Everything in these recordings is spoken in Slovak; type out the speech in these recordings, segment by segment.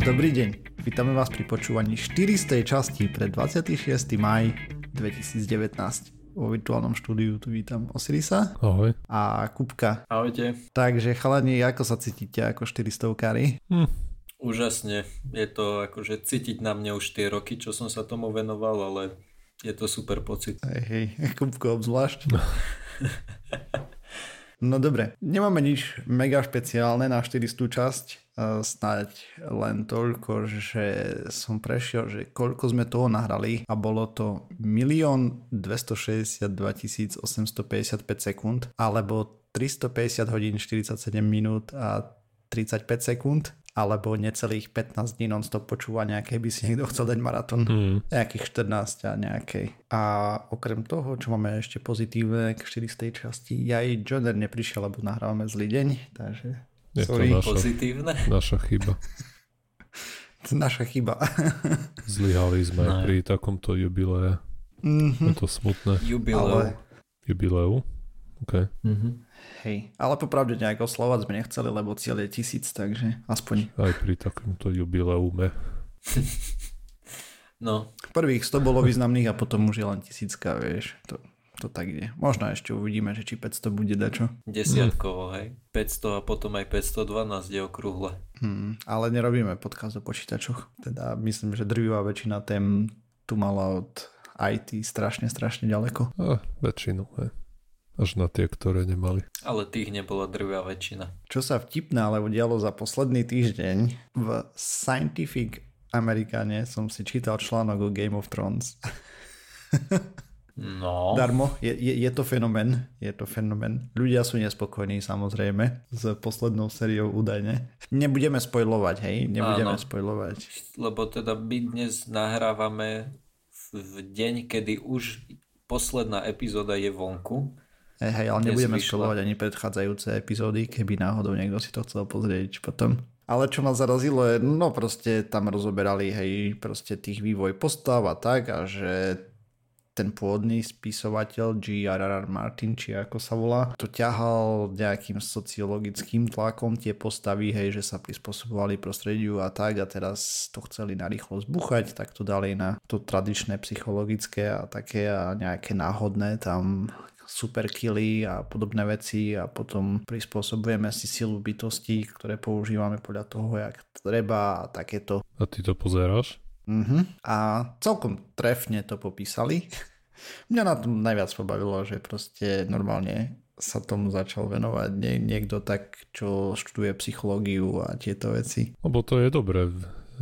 Dobrý deň, vítame vás pri počúvaní 400. časti pre 26. maj 2019. Vo virtuálnom štúdiu tu vítam Osirisa Ahoj. a Kupka. Ahojte. Takže chalani, ako sa cítite ako 400 kári? Hm. Úžasne. Je to akože cítiť na mne už tie roky, čo som sa tomu venoval, ale je to super pocit. Hej, hej, Kupko obzvlášť. No dobre, nemáme nič mega špeciálne na 400 časť, snáď len toľko, že som prešiel, že koľko sme toho nahrali a bolo to 1 262 855 sekúnd alebo 350 hodín 47 minút a 35 sekúnd alebo necelých 15 dní non-stop počúvania, keby si niekto chcel dať maratón. Mm. Nejakých 14 a nejakej. A okrem toho, čo máme ešte pozitívne k 400 časti, ja aj Joner neprišiel, lebo nahrávame zlý deň, takže Je sorry. to naša, Pozitívne. naša chyba. To je naša chyba. Zlyhali sme No. pri takomto jubileje. Mhm. Je to smutné. Jubileu. Ale- Jubileu? OK. Mhm. Hej, ale popravde nejak oslovať sme nechceli, lebo cieľ je tisíc, takže aspoň Aj pri takomto jubileume. No, prvých 100 bolo významných a potom už je len tisícka, vieš. To, to tak ide. Možno ešte uvidíme, že či 500 bude dačo. desiatkovo, hej. 500 a potom aj 512 je okrúhle. Hmm, ale nerobíme podcast o počítačoch. Teda myslím, že drvivá väčšina tém tu mala od IT strašne, strašne ďaleko. A väčšinu, hej. Až na tie, ktoré nemali. Ale tých nebola drvá väčšina. Čo sa vtipné alebo dialo za posledný týždeň v Scientific Amerikane som si čítal článok o Game of Thrones. No, Darmo, je, je, je to fenomén, je to fenomén. Ľudia sú nespokojní samozrejme s poslednou sériou údajne. Nebudeme spojlovať, hej, nebudeme Áno. spojlovať. lebo teda my dnes nahrávame v, deň, kedy už posledná epizóda je vonku. Hej, hej, ale nebudeme spojlovať ani predchádzajúce epizódy, keby náhodou niekto si to chcel pozrieť potom. Ale čo ma zarazilo je, no proste tam rozoberali, hej, proste tých vývoj postav a tak a že ten pôvodný spisovateľ G.R.R. Martin, či ako sa volá, to ťahal nejakým sociologickým tlakom tie postavy, hej, že sa prispôsobovali prostrediu a tak a teraz to chceli narýchlo zbuchať, tak to dali na to tradičné psychologické a také a nejaké náhodné tam super killy a podobné veci a potom prispôsobujeme si silu bytostí, ktoré používame podľa toho, jak treba a takéto. A ty to pozeráš? Mhm. A celkom trefne to popísali. Mňa na tom najviac pobavilo, že proste normálne sa tomu začal venovať nie, niekto tak, čo študuje psychológiu a tieto veci. Lebo to je dobré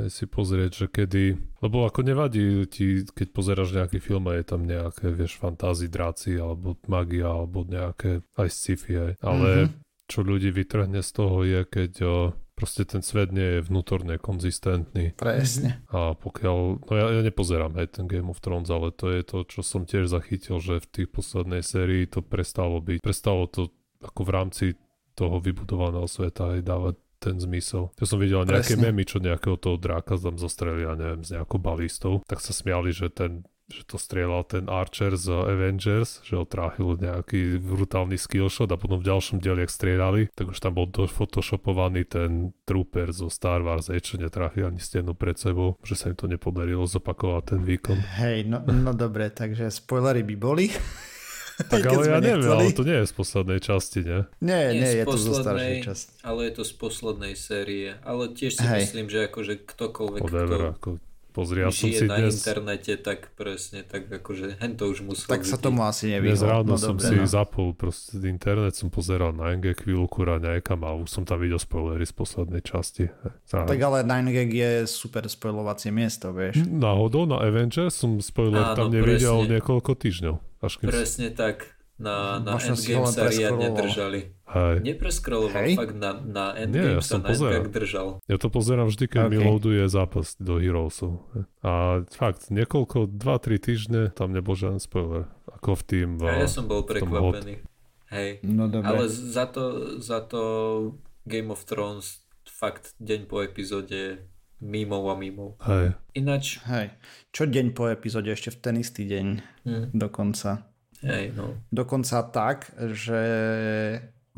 si pozrieť, že kedy... Lebo ako nevadí ti, keď pozeráš nejaký film a je tam nejaké, vieš, fantázy, dráci, alebo magia, alebo nejaké aj sci-fi, ale mm-hmm. čo ľudí vytrhne z toho je, keď o, proste ten svet nie je vnútorne konzistentný. Presne. A pokiaľ, no ja, ja nepozerám aj ten Game of Thrones, ale to je to, čo som tiež zachytil, že v tých poslednej sérii to prestalo byť, prestalo to ako v rámci toho vybudovaného sveta aj dávať ten zmysel. Ja som videl nejaké Presne. memy, čo nejakého toho dráka tam zostrelia, neviem, s nejakou balistou, tak sa smiali, že ten že to strieľal ten Archer z Avengers, že ho tráfil nejaký brutálny skillshot a potom v ďalšom dieli, ak strieľali, tak už tam bol dofotoshoppovaný ten trooper zo Star Wars, čo netrafil ani stenu pred sebou, že sa im to nepodarilo zopakovať ten výkon. Hej, no, no dobre, takže spoilery by boli. Tak ale ja neviem, nechceli. ale to nie je z poslednej časti, nie? Nie, Nie nie, z je to zo poslednej, staršej časti. ale je to z poslednej série. Ale tiež si Hej. myslím, že akože ktokoľvek, Whatever, kto ako pozri, ja som si na dnes, internete, tak presne, tak akože hen to už musel Tak sa vidieť. tomu asi dnes nevyhol. ráno no, som dobre, si no. zapol proste internet, som pozeral na NG chvíľu nejakam a už som tam videl spoilery z poslednej časti. Za- Tak ale 9gag je super spoilovacie miesto, vieš. Náhodou na Avengers som spoiler Áno, tam nevidel presne. niekoľko týždňov. Až kým Presne tak. Na, na Možno ho len Endgame sa riadne držali. Hej. Nepreskroloval, Hej. fakt na, na Nie, Endgame ja sa na pozeral. Endgame držal. Ja to pozerám vždy, keď mi OK. loaduje zápas do Heroesov. A fakt, niekoľko, 2-3 týždne tam nebol žiaden spoiler. Ako v tým... A ja som bol prekvapený. Hej. No dobre. Ale za to, za to Game of Thrones fakt deň po epizóde mimov a mimov. Hej. Ináč, Hej. Čo deň po epizóde, ešte v ten istý deň hm, dokonca. Hej, no. Dokonca tak, že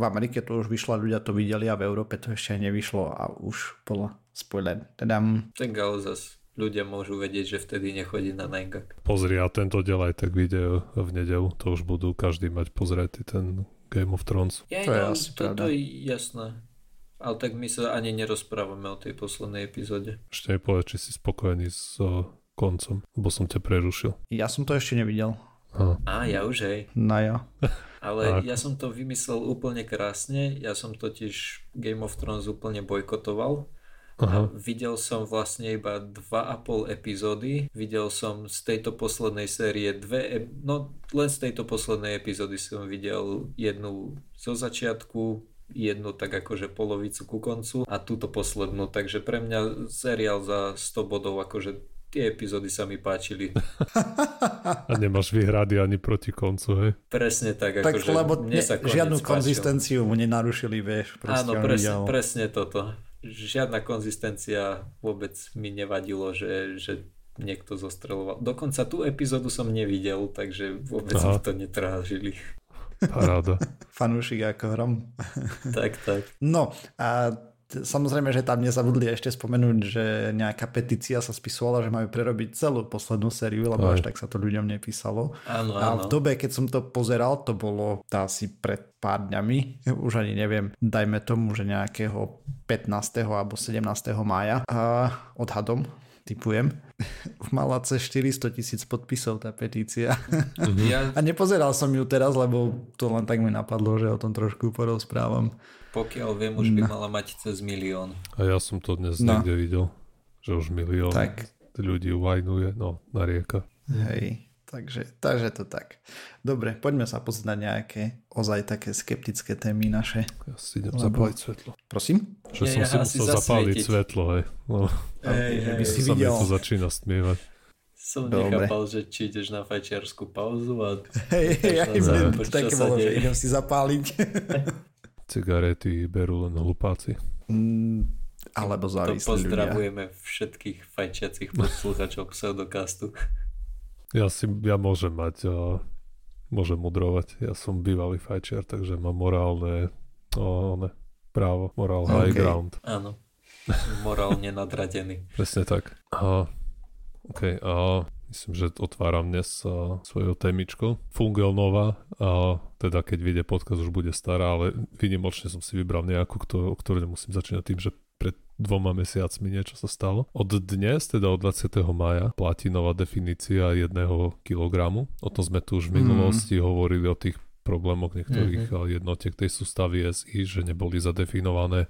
v Amerike to už vyšlo, ľudia to videli a v Európe to ešte nevyšlo a už bola spoiler. Tadam. Tak ale zas ľudia môžu vedieť, že vtedy nechodí na Nightgag. Pozri, a tento diel aj tak vyjde v nedelu. To už budú každý mať pozretý ten Game of Thrones. Ja, To je no, asi to, pravda. to je jasné. Ale tak my sa ani nerozprávame o tej poslednej epizóde. Ešte mi povedz, či si spokojný s uh, koncom, lebo som ťa prerušil. Ja som to ešte nevidel. Á, ja už hej. No jo. Ale Tak. ja som to vymyslel úplne krásne. Ja som totiž Game of Thrones úplne bojkotoval. Aha. A videl som vlastne iba 2,5 epizódy. Videl som z tejto poslednej série dve, ep- no len z tejto poslednej epizódy som videl jednu zo začiatku, jednu tak akože polovicu ku koncu a túto poslednú. Takže pre mňa seriál za 100 bodov, akože tie epizódy sa mi páčili. A nemáš výhrady ani proti koncu, hej? Presne tak, Tak akože lebo mne ne, sa žiadnu páčil. konzistenciu mu nenarušili, vieš. Áno, presne, videl- presne toto. Žiadna konzistencia vôbec mi nevadilo, že, že niekto zostreloval. Dokonca tú epizódu som nevidel, takže vôbec Aha. mi to netrážili. Paráda. Fanúšik ako hrom. tak, tak. No a samozrejme, že tam nezabudli ešte spomenúť, že nejaká petícia sa spisovala, že majú prerobiť celú poslednú sériu, lebo Aj. až tak sa to ľuďom nepísalo. Áno, A áno. v dobe, keď som to pozeral, to bolo asi pred pár dňami, už ani neviem, dajme tomu, že nejakého 15. alebo 17. mája a odhadom typujem, mala cez 400 tisíc podpisov tá petícia. Ja, A nepozeral som ju teraz, lebo to len tak mi napadlo, že o tom trošku porozprávam. pokiaľ viem, už by mala mať cez milión. A ja som to dnes No. niekde videl, že už milión Tak. ľudí uvajnuje, no, na rieka. Hej, takže, takže to tak. Dobre, poďme sa pozrieť na nejaké ozaj také skeptické témy naše. Ja si idem Lebo- zapáliť svetlo. Prosím? Že Nie, som ja si musel zapáliť zasvietiť. svetlo, hej. No, Hej, že hej. by si sa mi videl. to začína stmievať. Som Dobre. nechápal, že či ideš na fajčiarskú pauzu a Hej, čo to také bolo, že idem si zapáliť. Cigarety berú len hlupáci. Mm, Alebo to závislí ľudia. pozdravujeme všetkých fajčiacich posluchačov pseudokastu. Ja si, ja môžem mať, uh, môžem mudrovať. Ja som bývalý fajčiar, takže mám morálne uh, ne, právo, morál high OK. ground. Áno. Morálne nadradený. Presne tak. A, OK, a myslím, že otváram dnes a, svojou témičkou. Fungel nová, a teda keď vyjde podcast už bude stará, ale vynimočne som si vybral nejakú, ktorú, o ktorej nemusím začínať tým, že pred dvoma mesiacmi niečo sa stalo. Od dnes, teda od 20. maja, platí nová definícia jedného kilogramu. O tom sme tu už v minulosti hovorili o tých problémoch niektorých mm-hmm. jednotiek tej sústavy SI, že neboli zadefinované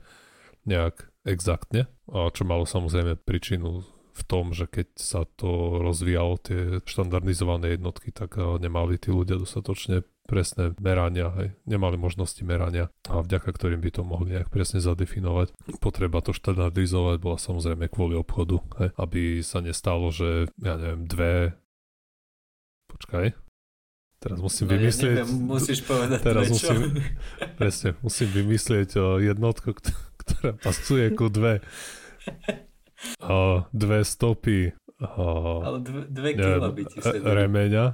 nejak exaktne, a čo malo samozrejme príčinu v tom, že keď sa to rozvíjalo tie štandardizované jednotky, tak nemali tí ľudia dostatočne presné merania, hej. nemali možnosti merania a vďaka ktorým by to mohli nejak presne zadefinovať. Potreba to štandardizovať bola samozrejme kvôli obchodu, hej. aby sa nestalo, že ja neviem, dve počkaj, teraz musím No, ja vymyslieť neviem, musíš povedať Teraz prečo. musím- Presne, musím vymyslieť o, jednotku, kt- ktorá pasuje ku dve. O, dve stopy o, Ale dve, dve kila by ti sedeli. remeňa.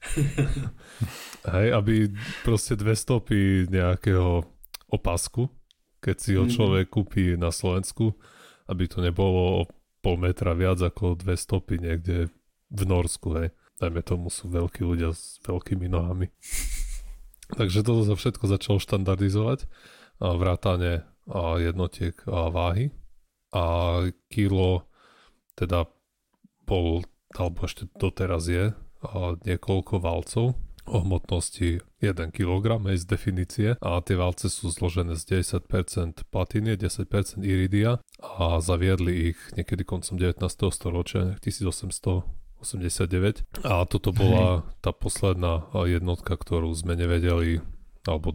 Hej, aby proste dve stopy nejakého opasku, keď si ho Mhm. človek kúpi na Slovensku, aby to nebolo o pol metra viac ako dve stopy niekde v Norsku, hej. Dajme tomu sú veľkí ľudia s veľkými nohami. Takže toto sa všetko začalo štandardizovať, a vrátane a jednotiek a váhy. A kilo teda bol, alebo ešte doteraz je, niekoľko valcov. O hmotnosti 1 kg z definície. A tie valce sú zložené z 10% platiny, 10% iridia a zaviedli ich niekedy koncom 19. storočia, 1889 a toto bola tá posledná jednotka, ktorú sme nevedeli alebo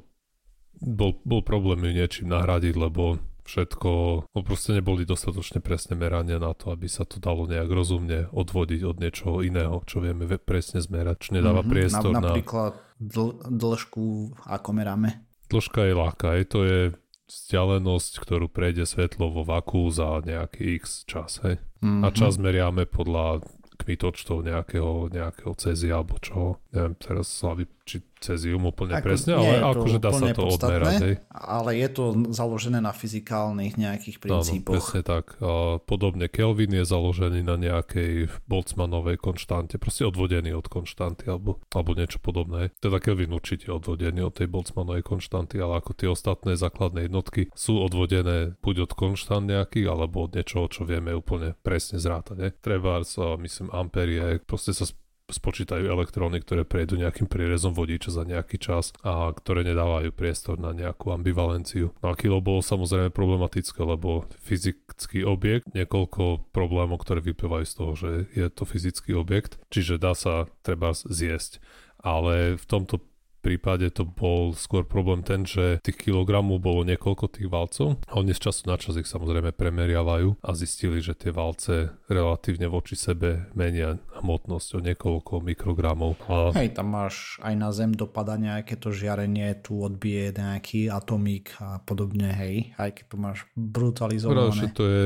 bol, bol problém ju niečím nahradiť, lebo všetko, no proste neboli dostatočne presne merania na to, aby sa to dalo nejak rozumne odvodiť od niečoho iného, čo vieme presne zmerať, čo nedáva Mhm, priestor na, na... Napríklad dl, dĺžku, ako meráme. Dĺžka je ľahká, hej, to je vzdialenosť, ktorú prejde svetlo vo vaku za nejaký x čas, hej. Mm-hmm. A čas meriame podľa kmitočtov nejakého, nejakého cezia alebo čo. Neviem teraz z či cezium úplne Ako, presne, ale akože dá sa to odmerať. Hej. Ale je to založené na fyzikálnych nejakých princípoch. Áno, presne tak. A podobne Kelvin je založený na nejakej Boltzmanovej konštante, proste odvodený od konštanty alebo, alebo niečo podobné. Teda Kelvin určite odvodený od tej Boltzmanovej konštanty, ale ako tie ostatné základné jednotky sú odvodené buď od konštant nejakých, alebo od niečoho, čo vieme úplne presne zrátať. Treba, myslím, amperie, proste sa spočítajú elektróny, ktoré prejdú nejakým prierezom vodiča za nejaký čas a ktoré nedávajú priestor na nejakú ambivalenciu. No a kilo bolo samozrejme problematické, lebo fyzický objekt, niekoľko problémov, ktoré vyplývajú z toho, že je to fyzický objekt, čiže dá sa treba zjesť. Ale v tomto prípade to bol skôr problém ten, že tých kilogramov bolo niekoľko tých valcov a oni z času na čas ich samozrejme premeriavajú a zistili, že tie valce relatívne voči sebe menia hmotnosť o niekoľko mikrogramov. A... Hej, tam máš aj na zem dopada nejaké to žiarenie, tu odbije nejaký atomík a podobne, hej, aj keď to máš brutalizované. Práve, že to je,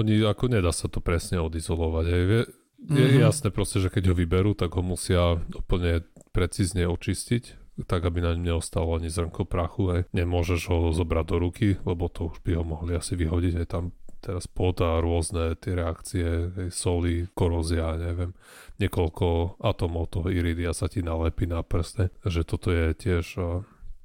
oni ako nedá sa to presne odizolovať, je, je mm-hmm. jasné proste, že keď ho vyberú, tak ho musia úplne precízne očistiť tak aby na ňom neostalo ani zrnko prachu. Hej. Nemôžeš ho zobrať do ruky, lebo to už by ho mohli asi vyhodiť. Hej. Tam teraz pot a rôzne tie reakcie, hej, soli, korózia, neviem, niekoľko atomov toho iridia sa ti nalepí na prste, že toto je tiež,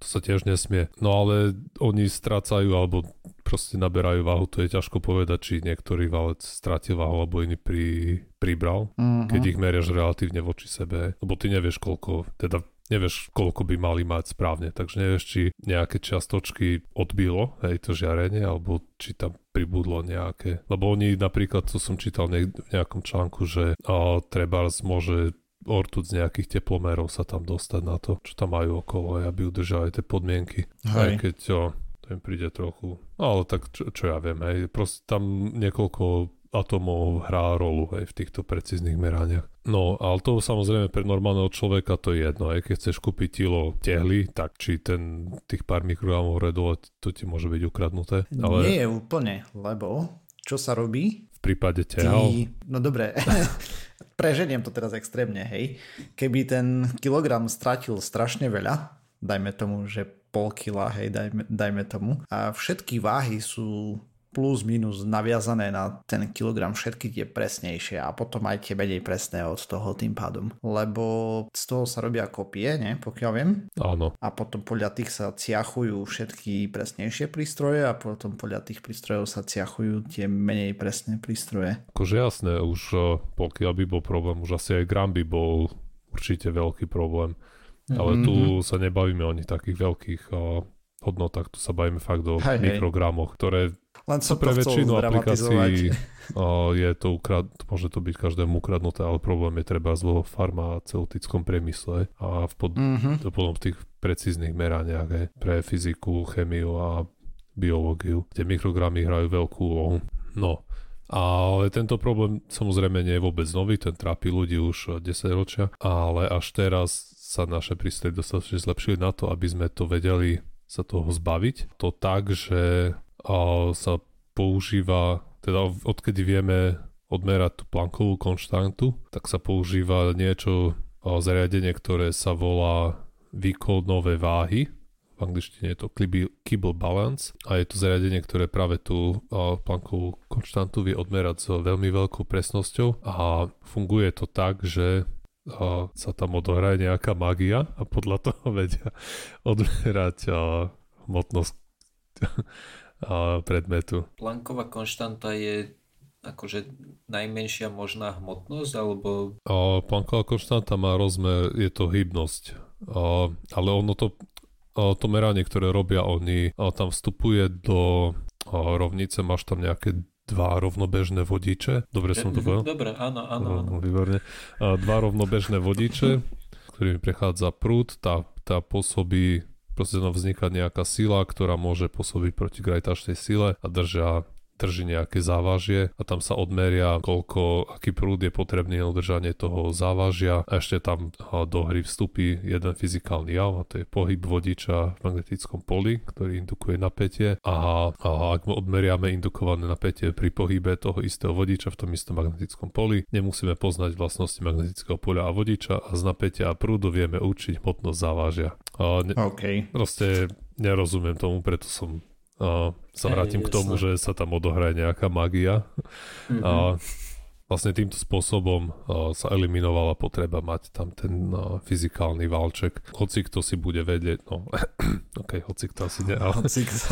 to sa tiež nesmie. No ale oni strácajú alebo proste naberajú váhu, to je ťažko povedať, či niektorý valec stratil váhu alebo iný pri, pribral, mm-hmm. keď ich meriaš relatívne voči sebe, lebo ty nevieš koľko, teda nevieš, koľko by mali mať správne, takže nevieš, či nejaké čiastočky odbilo, hej, to žiarenie, alebo či tam pribudlo nejaké. Lebo oni napríklad, to som čítal v nejakom článku, že a, trebárs môže ortuť z nejakých teplomerov sa tam dostať na to, čo tam majú okolo, aby udržali tie podmienky. Hej. Aj keď o, to im príde trochu, ale tak čo, čo ja viem, hej, proste tam niekoľko atomov hrá rolu aj v týchto precíznych meraniach. No, ale to samozrejme pre normálneho človeka to je jedno. Aj keď chceš kúpiť kilo tehly, tak či ten tých pár mikrogramov redole, to ti môže byť ukradnuté. Ale... Nie je úplne, lebo čo sa robí? V prípade tehal? Ty... No dobre, preženiem to teraz extrémne, hej. Keby ten kilogram stratil strašne veľa, dajme tomu, že pol kila, hej, dajme, dajme tomu, a všetky váhy sú plus minus naviazané na ten kilogram všetky tie presnejšie a potom aj tie menej presné od toho tým pádom. Lebo z toho sa robia kopie, ne, pokiaľ viem. Áno. A potom podľa tých sa ciachujú všetky presnejšie prístroje a potom podľa tých prístrojov sa ciachujú tie menej presné prístroje. Akože jasné, už eh, pokiaľ by bol problém, už asi aj gram by bol určite veľký problém. Ale mm-hmm. tu mhm. sa nebavíme o nich takých veľkých uh, hodnotách, tu sa bavíme fakt o hej, mikrogramoch, ktoré len som pre väčšinu aplikácií o, je to ukrad, môže to byť každému ukradnuté, ale problém je treba vo farmaceutickom priemysle a v pod, mm-hmm. to potom v tých precíznych meraniach je, pre fyziku, chemiu a biológiu, kde mikrogramy hrajú veľkú úlohu. No, ale tento problém samozrejme nie je vôbec nový, ten trápi ľudí už 10 ročia, ale až teraz sa naše prístroje dostatočne zlepšili na to, aby sme to vedeli sa toho zbaviť. To tak, že sa používa, teda odkedy vieme odmerať tú plankovú konštantu, tak sa používa niečo, zariadenie, ktoré sa volá výkonové váhy. V angličtine je to Kibble Balance. A je to zariadenie, ktoré práve tú plankovú konštantu vie odmerať s veľmi veľkou presnosťou. A funguje to tak, že sa tam odohraje nejaká magia a podľa toho vedia odmerať hmotnosť predmetu. Planková konštanta je akože najmenšia možná hmotnosť, alebo... A, Planková konštanta má rozmer, je to hybnosť, a, ale ono to, a, to meranie, ktoré robia oni, a, tam vstupuje do a, rovnice, máš tam nejaké dva rovnobežné vodiče. Dobre som to povedal? Dobre, áno, áno. áno. Výborne. A, dva rovnobežné vodiče, ktorými prechádza prúd, tá, tá pôsobí proste vzniká nejaká sila, ktorá môže pôsobiť proti gravitačnej sile a držia drží nejaké závažie a tam sa odmeria, koľko, aký prúd je potrebný na udržanie toho závažia a ešte tam do hry vstupí jeden fyzikálny jav a to je pohyb vodiča v magnetickom poli, ktorý indukuje napätie a, a ak odmeriame indukované napätie pri pohybe toho istého vodiča v tom istom magnetickom poli, nemusíme poznať vlastnosti magnetického poľa a vodiča a z napätia a prúdu vieme určiť hmotnosť závažia. A ne, okay. Proste nerozumiem tomu, preto som a sa vrátim k tomu, že sa tam odohraje nejaká magia. Mm-hmm. A vlastne týmto spôsobom uh, sa eliminovala potreba mať tam ten uh, fyzikálny valček. Hoci kto si bude vedieť, no ok, hoci kto asi ne, ale... Hoci kto.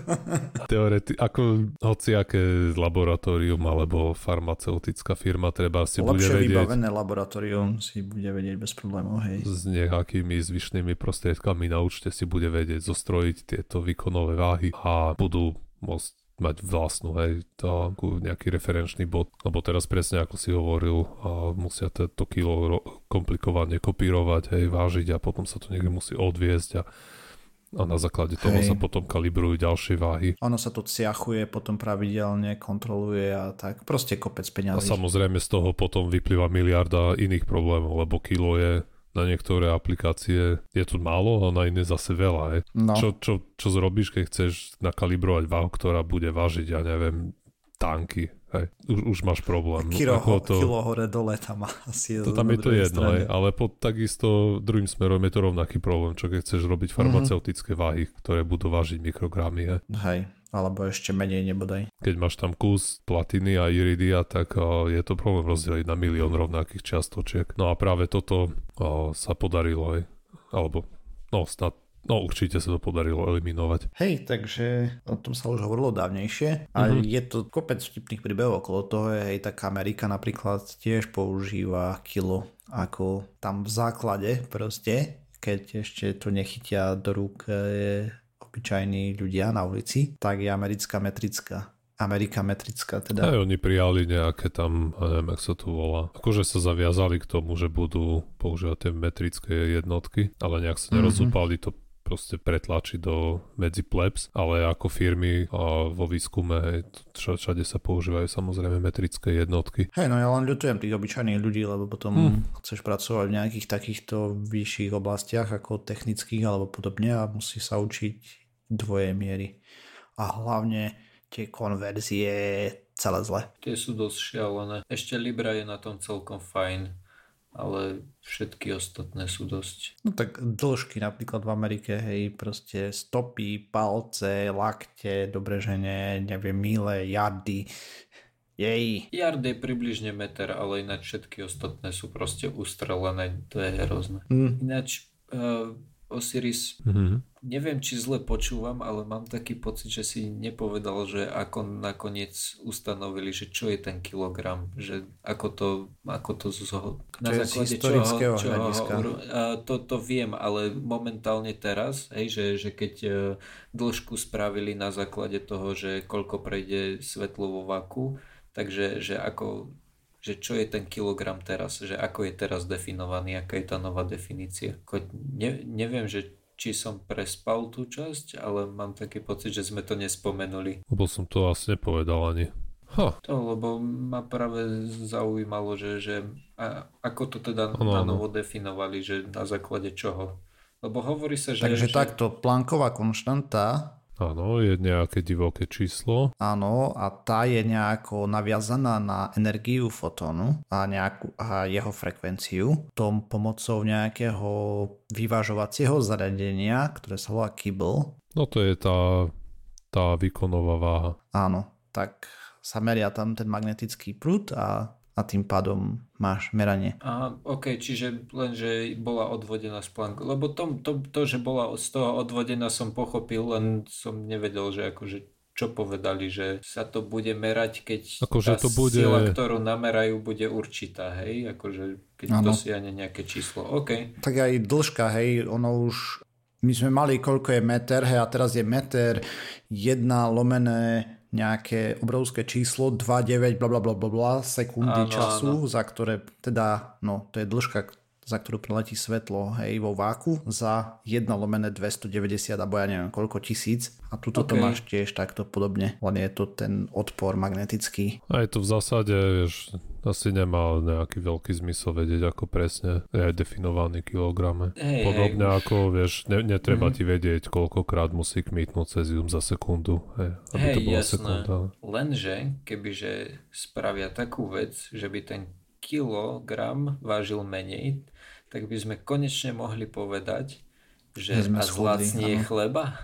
teoreti- ako hoci aké laboratórium alebo farmaceutická firma treba si Lepšie bude vedieť... vybavené laboratórium si bude vedieť bez problémov, hej. S nejakými zvyšnými prostriedkami na účte si bude vedieť zostrojiť tieto výkonové váhy a budú môcť mať vlastnú, hej, to, nejaký referenčný bod. Lebo teraz presne ako si hovoril, a musia to, to kilo komplikovane kopírovať, hej, vážiť a potom sa to niekde musí odviesť a a na základe toho Hej. sa potom kalibrujú ďalšie váhy. Ono sa to ciachuje, potom pravidelne kontroluje a tak. Proste kopec peňazí. A samozrejme z toho potom vyplýva miliarda iných problémov, lebo kilo je na niektoré aplikácie je tu málo a na iné zase veľa. Je. No. Čo, čo, čo zrobíš, keď chceš nakalibrovať váhu, ktorá bude vážiť, ja neviem, tanky. Hej. Už, už máš problém. Kilo, Ako to, kilo hore dole tam asi je to tam je to jedno, hej, ale pod takisto druhým smerom je to rovnaký problém, čo keď chceš robiť mhm. farmaceutické mm-hmm. váhy, ktoré budú vážiť mikrogramy. Hej. hej alebo ešte menej nebodaj. Keď máš tam kus platiny a iridia, tak uh, je to problém rozdeliť na milión rovnakých čiastočiek. No a práve toto uh, sa podarilo aj, alebo no snad No určite sa to podarilo eliminovať. Hej, takže o tom sa už hovorilo dávnejšie a mm-hmm. je to kopec vtipných príbehov okolo toho. Hej, tak Amerika napríklad tiež používa kilo ako tam v základe proste, keď ešte to nechytia do rúk e, obyčajní ľudia na ulici, tak je americká metrická. Amerika metrická teda. Aj oni prijali nejaké tam, neviem, jak sa to volá. Akože sa zaviazali k tomu, že budú používať tie metrické jednotky, ale nejak sa nerozúpali mm-hmm. to proste pretlačiť do medzi plebs, ale ako firmy a vo výskume všade sa používajú samozrejme metrické jednotky. Hej, no ja len ľutujem tých obyčajných ľudí, lebo potom hmm. chceš pracovať v nejakých takýchto vyšších oblastiach ako technických alebo podobne a musí sa učiť dvoje miery. A hlavne tie konverzie celé zle. Tie sú dosť šialené. Ešte Libra je na tom celkom fajn ale všetky ostatné sú dosť. No tak dĺžky napríklad v Amerike, hej, proste stopy, palce, lakte, dobre žene, neviem, míle, jardy, jej. Yard je približne meter, ale ináč všetky ostatné sú proste ustrelené, to je hrozné. Mm. Ináč uh, Osiris, mm-hmm. neviem, či zle počúvam, ale mám taký pocit, že si nepovedal, že ako nakoniec ustanovili, že čo je ten kilogram, že ako to, ako to zo, na to základe čoho, čoho to, to viem, ale momentálne teraz, hej, že, že keď e, dĺžku spravili na základe toho, že koľko prejde svetlo vo vaku, takže že ako že čo je ten kilogram teraz, že ako je teraz definovaný, aká je tá nová definícia. Ne, neviem, že či som prespal tú časť, ale mám taký pocit, že sme to nespomenuli. Lebo som to asi nepovedal ani. Ha. To, lebo ma práve zaujímalo, že, že a, ako to teda ano, na novo definovali, že na základe čoho. Lebo hovorí sa, že... Takže že... takto, planková konštanta Áno, je nejaké divoké číslo. Áno, a tá je nejako naviazaná na energiu fotónu a, nejakú, a jeho frekvenciu. Tom pomocou nejakého vyvážovacieho zariadenia, ktoré sa volá Kibble. No to je tá, tá výkonová váha. Áno, tak sa meria tam ten magnetický prúd a a tým pádom máš meranie. A ok, čiže len, že bola odvodená z plánku. Lebo to, to, to, že bola z toho odvodená som pochopil, len som nevedel, že akože čo povedali, že sa to bude merať, keď akože tá to bude... sila, ktorú namerajú, bude určitá, hej? Akože keď ano. dosiahne nejaké číslo. OK. Tak aj dĺžka, hej, ono už my sme mali koľko je meter, hej, a teraz je meter jedna lomené nejaké obrovské číslo 2,9 bla bla bla bla sekundy áno, času, áno. za ktoré teda, no to je dĺžka, za ktorú preletí svetlo, hej, vo váku za 1 lomené 290 alebo ja neviem koľko tisíc a tuto okay. to máš tiež takto podobne, len je to ten odpor magnetický. A je to v zásade, vieš, asi nemá nejaký veľký zmysel vedieť, ako presne je definovaný kilograme. Hey, Podobne hey. ako, vieš, ne, netreba mm-hmm. ti vedieť, koľkokrát musí kmitnúť cezium za sekundu. Hej, aby hey, to bola jasné. sekunda. Lenže, kebyže spravia takú vec, že by ten kilogram vážil menej, tak by sme konečne mohli povedať, že a zlacnie chleba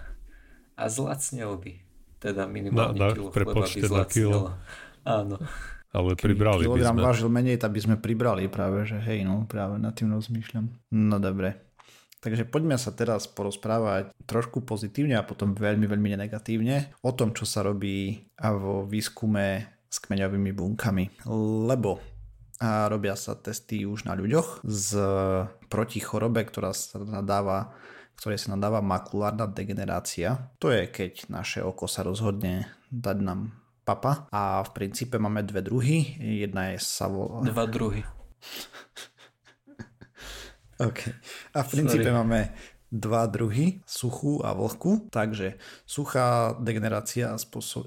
a zlacnil by. Teda minimálne na, na, kilo chleba by zlacnilo. Áno. Ale pribrali kilogram by sme. vážil menej, tak by sme pribrali práve, že hej, no práve nad tým rozmýšľam. No dobre. Takže poďme sa teraz porozprávať trošku pozitívne a potom veľmi, veľmi negatívne o tom, čo sa robí vo výskume s kmeňovými bunkami. Lebo a robia sa testy už na ľuďoch z proti chorobe, ktorá sa nadáva ktoré sa nadáva makulárna degenerácia. To je, keď naše oko sa rozhodne dať nám papa a v princípe máme dve druhy. Jedna je savo... Dva druhy. OK. A v princípe Sorry. máme dva druhy, suchú a vlhkú. Takže suchá degenerácia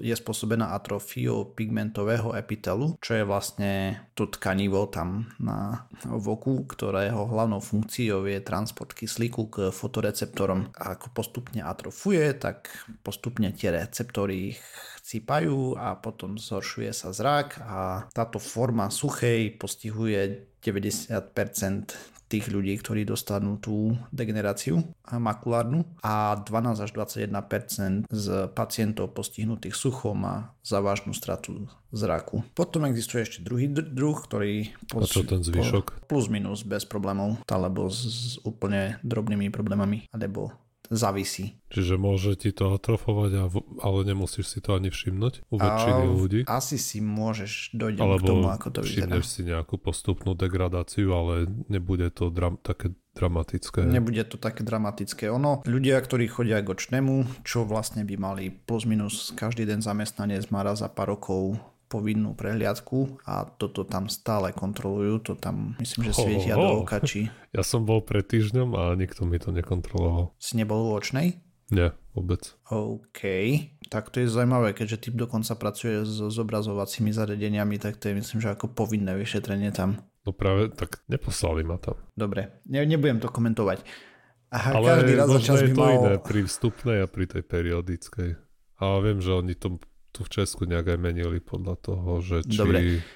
je spôsobená atrofiou pigmentového epitelu, čo je vlastne to tkanivo tam na voku, ktorého hlavnou funkciou je transport kyslíku k fotoreceptorom. A ako postupne atrofuje, tak postupne tie receptory chcípajú a potom zhoršuje sa zrak a táto forma suchej postihuje 90% tých ľudí, ktorí dostanú tú degeneráciu makulárnu a 12 až 21% z pacientov postihnutých suchom má závažnú stratu zraku. Potom existuje ešte druhý druh, ktorý pos- a čo ten zvyšok? plus minus bez problémov, alebo s, s úplne drobnými problémami, alebo závisí. Čiže môže ti to atrofovať, ale nemusíš si to ani všimnúť u väčšiny a, ľudí? Asi si môžeš dojde k tomu, ako to vyzerá. si nejakú postupnú degradáciu, ale nebude to dram- také dramatické. Nebude to také dramatické. Ono, ľudia, ktorí chodia k očnému, čo vlastne by mali plus minus každý den zamestnanec má raz za pár rokov povinnú prehliadku a toto tam stále kontrolujú, to tam myslím, že svietia oh, oh. do oka, či... Ja som bol pred týždňom a nikto mi to nekontroloval. Si nebol u očnej? Nie, vôbec. OK, tak to je zaujímavé, keďže typ dokonca pracuje s zobrazovacími zariadeniami, tak to je myslím, že ako povinné vyšetrenie tam. No práve, tak neposlali ma tam. Dobre, ne, nebudem to komentovať. Aha, Ale každý raz čas je to mal... iné pri vstupnej a pri tej periodickej. A viem, že oni to tu v Česku nejak aj menili podľa toho, že či... Dobre.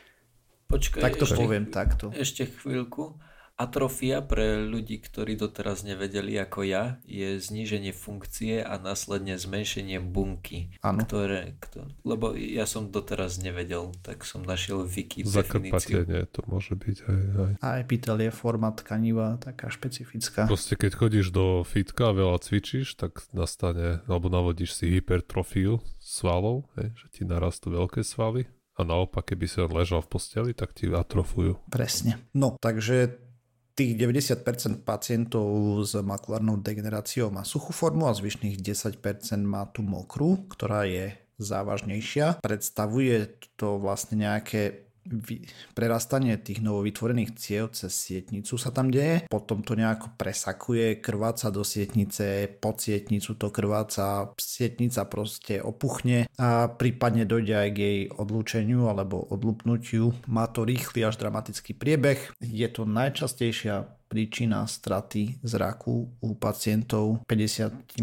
Počkaj, tak to ešte, poviem takto. Ešte chvíľku. Atrofia pre ľudí, ktorí doteraz nevedeli ako ja, je zníženie funkcie a následne zmenšenie bunky. Áno. Ktoré, ktoré, lebo ja som doteraz nevedel, tak som našiel wiki definíciu. nie, to môže byť aj, aj. A epitel je forma tkaniva taká špecifická. Proste keď chodíš do fitka a veľa cvičíš, tak nastane, alebo navodíš si hypertrofiu svalov, hej, že ti narastú veľké svaly a naopak, keby si len ležal v posteli, tak ti atrofujú. Presne. No, takže tých 90% pacientov s makulárnou degeneráciou má suchú formu a zvyšných 10% má tú mokrú, ktorá je závažnejšia. Predstavuje to vlastne nejaké prerastanie tých novovytvorených ciev cez sietnicu sa tam deje, potom to nejako presakuje, krváca do sietnice, pod sietnicu to krváca, sietnica proste opuchne a prípadne dojde aj k jej odlúčeniu alebo odlupnutiu. Má to rýchly až dramatický priebeh. Je to najčastejšia príčina straty zraku u pacientov 55.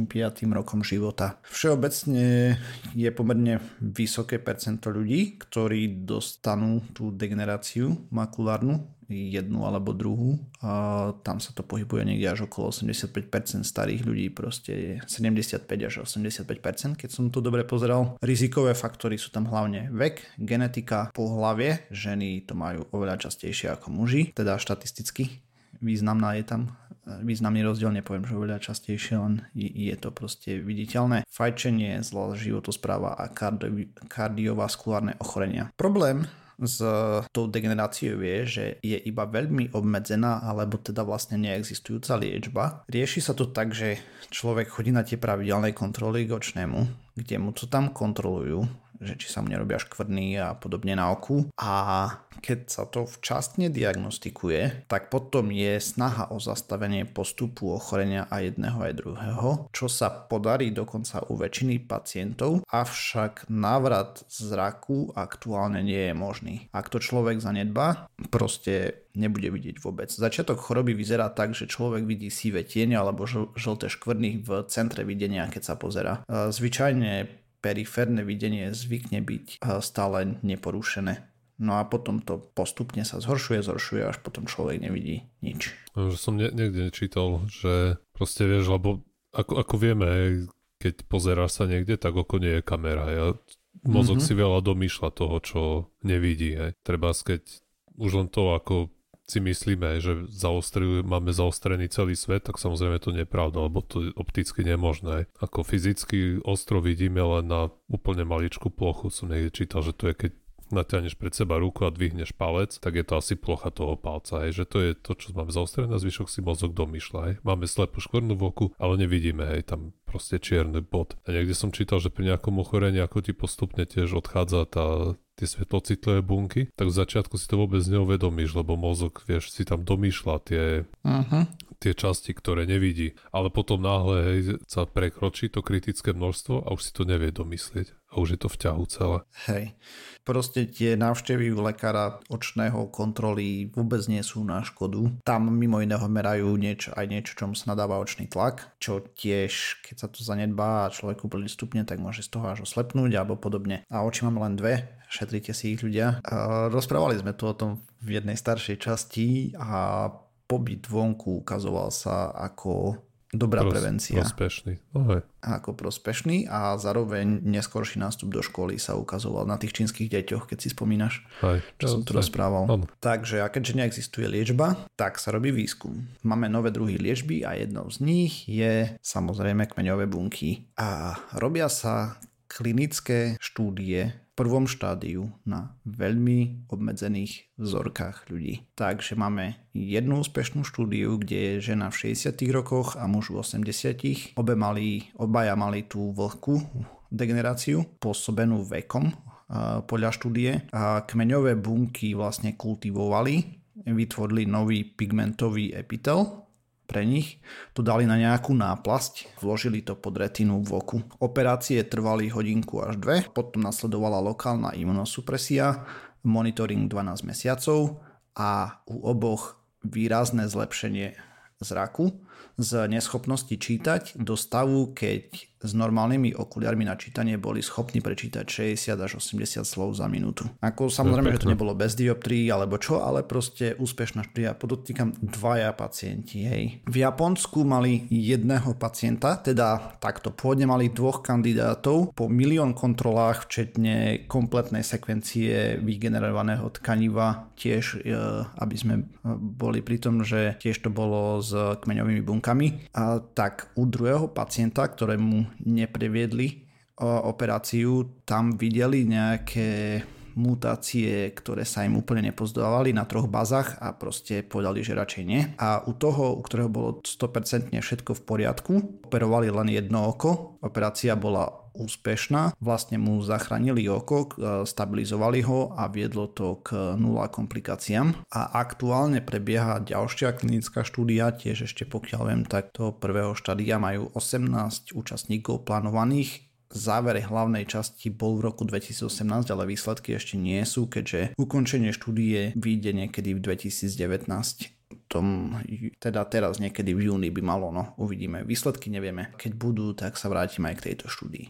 rokom života. Všeobecne je pomerne vysoké percento ľudí, ktorí dostanú tú degeneráciu makulárnu, jednu alebo druhú a tam sa to pohybuje niekde až okolo 85% starých ľudí, proste 75 až 85%, keď som to dobre pozeral. Rizikové faktory sú tam hlavne vek, genetika, pohlavie, ženy to majú oveľa častejšie ako muži, teda štatisticky významná je tam významný rozdiel, nepoviem, že oveľa častejšie, len je to proste viditeľné. Fajčenie, zlá životospráva a kardio, kardiovaskulárne ochorenia. Problém s tou degeneráciou je, že je iba veľmi obmedzená alebo teda vlastne neexistujúca liečba. Rieši sa to tak, že človek chodí na tie pravidelné kontroly k očnému, kde mu to tam kontrolujú že či sa mu nerobia škvrny a podobne na oku. A keď sa to včasne diagnostikuje, tak potom je snaha o zastavenie postupu ochorenia aj jedného aj druhého, čo sa podarí dokonca u väčšiny pacientov, avšak návrat zraku aktuálne nie je možný. Ak to človek zanedba, proste nebude vidieť vôbec. Začiatok choroby vyzerá tak, že človek vidí síve tieň alebo žlté škvrny v centre videnia, keď sa pozera. Zvyčajne periférne videnie zvykne byť eh, stále neporušené. No a potom to postupne sa zhoršuje, zhoršuje, až potom človek nevidí nič. No, že som ne, niekde nečítal, že proste vieš, lebo ako, ako vieme, keď pozeráš sa niekde, tak oko nie je kamera. Ja, mozog mm-hmm. si veľa domýšľa toho, čo nevidí. Hej. Treba keď už len to, ako si myslíme, že zaostrujú, máme zaostrený celý svet, tak samozrejme to nie je pravda, lebo to je opticky nemožné. Ako fyzicky ostro vidíme len na úplne maličkú plochu. Som niekde čítal, že to je keď natiahneš pred seba ruku a dvihneš palec, tak je to asi plocha toho palca, hej, že to je to, čo máme zaostrené, zvyšok si mozog domýšľa, hej. Máme slepú škvrnu v oku, ale nevidíme, hej, tam proste čierny bod. A niekde som čítal, že pri nejakom ochorení, ako ti postupne tiež odchádza tá tie svetlocitlivé bunky, tak v začiatku si to vôbec neuvedomíš, lebo mozog, vieš, si tam domýšľa tie, uh-huh. Tie časti, ktoré nevidí. Ale potom náhle hej, sa prekročí to kritické množstvo a už si to nevie domyslieť. A už je to v ťahu celé. Hej. Proste tie návštevy u lekára očného kontroly vôbec nie sú na škodu. Tam mimo iného merajú nieč, aj niečo, čom sa nadáva očný tlak, čo tiež, keď sa to zanedbá a človeku úplne stupne, tak môže z toho až oslepnúť alebo podobne. A oči máme len dve, šetrite si ich ľudia. A rozprávali sme tu o tom v jednej staršej časti a pobyt vonku ukazoval sa ako dobrá Pros, prevencia. Prospešný. Okay. Ako prospešný a zároveň neskorší nástup do školy sa ukazoval na tých čínskych deťoch, keď si spomínaš, Aj, čo som tu rozprával. On. Takže a keďže neexistuje liečba, tak sa robí výskum. Máme nové druhy liečby a jednou z nich je samozrejme kmeňové bunky. A robia sa klinické štúdie prvom štádiu na veľmi obmedzených vzorkách ľudí. Takže máme jednu úspešnú štúdiu, kde je žena v 60 rokoch a muž v 80 Obe mali, obaja mali tú vlhkú degeneráciu pôsobenú vekom podľa štúdie. A kmeňové bunky vlastne kultivovali, vytvorili nový pigmentový epitel, pre nich, to dali na nejakú náplasť, vložili to pod retinu v oku. Operácie trvali hodinku až dve, potom nasledovala lokálna imunosupresia, monitoring 12 mesiacov a u oboch výrazné zlepšenie zraku z neschopnosti čítať do stavu, keď s normálnymi okuliarmi na čítanie boli schopní prečítať 60 až 80 slov za minútu. Ako samozrejme, že to nebolo bez dioptrií alebo čo, ale proste úspešná štúdia. Podotýkam dvaja pacienti. Hej. V Japonsku mali jedného pacienta, teda takto pôvodne mali dvoch kandidátov po milión kontrolách, včetne kompletnej sekvencie vygenerovaného tkaniva, tiež e, aby sme e, boli pri tom, že tiež to bolo s kmeňovými bunkami. A tak u druhého pacienta, ktorému nepreviedli operáciu, tam videli nejaké mutácie, ktoré sa im úplne nepozdávali na troch bazách a proste povedali, že radšej nie. A u toho, u ktorého bolo 100% všetko v poriadku, operovali len jedno oko, operácia bola úspešná, vlastne mu zachránili oko, stabilizovali ho a viedlo to k nula komplikáciám. A aktuálne prebieha ďalšia klinická štúdia, tiež ešte pokiaľ viem, tak toho prvého štádia majú 18 účastníkov plánovaných. Záver hlavnej časti bol v roku 2018, ale výsledky ešte nie sú, keďže ukončenie štúdie vyjde niekedy v 2019 tom, teda teraz niekedy v júni by malo, no uvidíme. Výsledky nevieme. Keď budú, tak sa vrátim aj k tejto štúdii.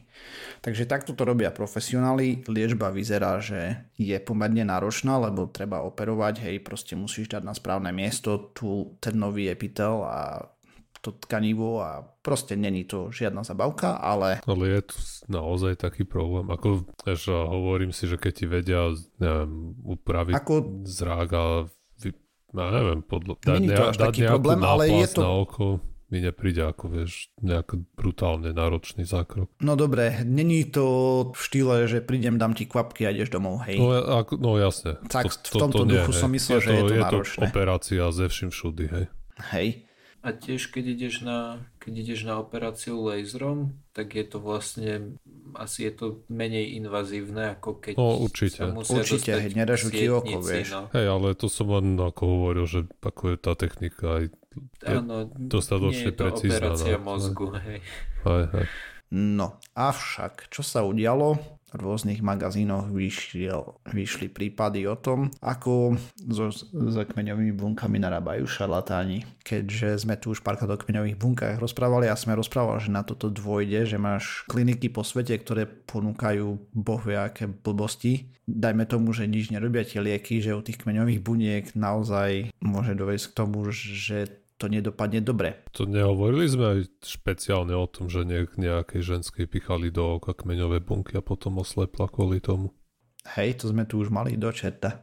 Takže takto to robia profesionáli. Liečba vyzerá, že je pomerne náročná, lebo treba operovať, hej, proste musíš dať na správne miesto tu ten nový epitel a to tkanivo a proste není to žiadna zabavka, ale... Ale je tu naozaj taký problém, ako až hovorím si, že keď ti vedia neviem, upraviť ako... zrák a ja neviem, podľa, dať, to až dať taký problém, ale je to... na oko, mi nepríde ako, vieš, nejak brutálne náročný zákrok. No dobre, není to v štýle, že prídem, dám ti kvapky a ideš domov, hej. No, ako, no jasne. Tak to, v tomto to, to duchu nie, som myslel, že je to, je náročné. to operácia ze všim všudy, hej. Hej. A tiež keď ideš na, keď ideš na operáciu laserom, tak je to vlastne asi je to menej invazívne, ako keď no, určite. sa musia Určite, dostať hej, nerežú ti oko, vieš. No. Hej, ale to som len ako hovoril, že ako je tá technika aj je Áno, dostatočne nie je to precízna, operácia no. mozgu, hej. Hej, hej. No, avšak, čo sa udialo? Rôznych magazínoch vyšiel, vyšli prípady o tom, ako so, s kmeňovými bunkami narábajú šarlatáni. Keďže sme tu už párkrát o kmeňových bunkách rozprávali a sme rozprávali, že na toto dôjde, že máš kliniky po svete, ktoré ponúkajú bohviaké blbosti. Dajme tomu, že nič nerobia tie lieky, že u tých kmeňových buniek naozaj môže dovesť k tomu, že to nedopadne dobre. To nehovorili sme aj špeciálne o tom, že niek nejakej ženskej pichali do oka kmeňové bunky a potom oslepla kvôli tomu. Hej, to sme tu už mali do čerta.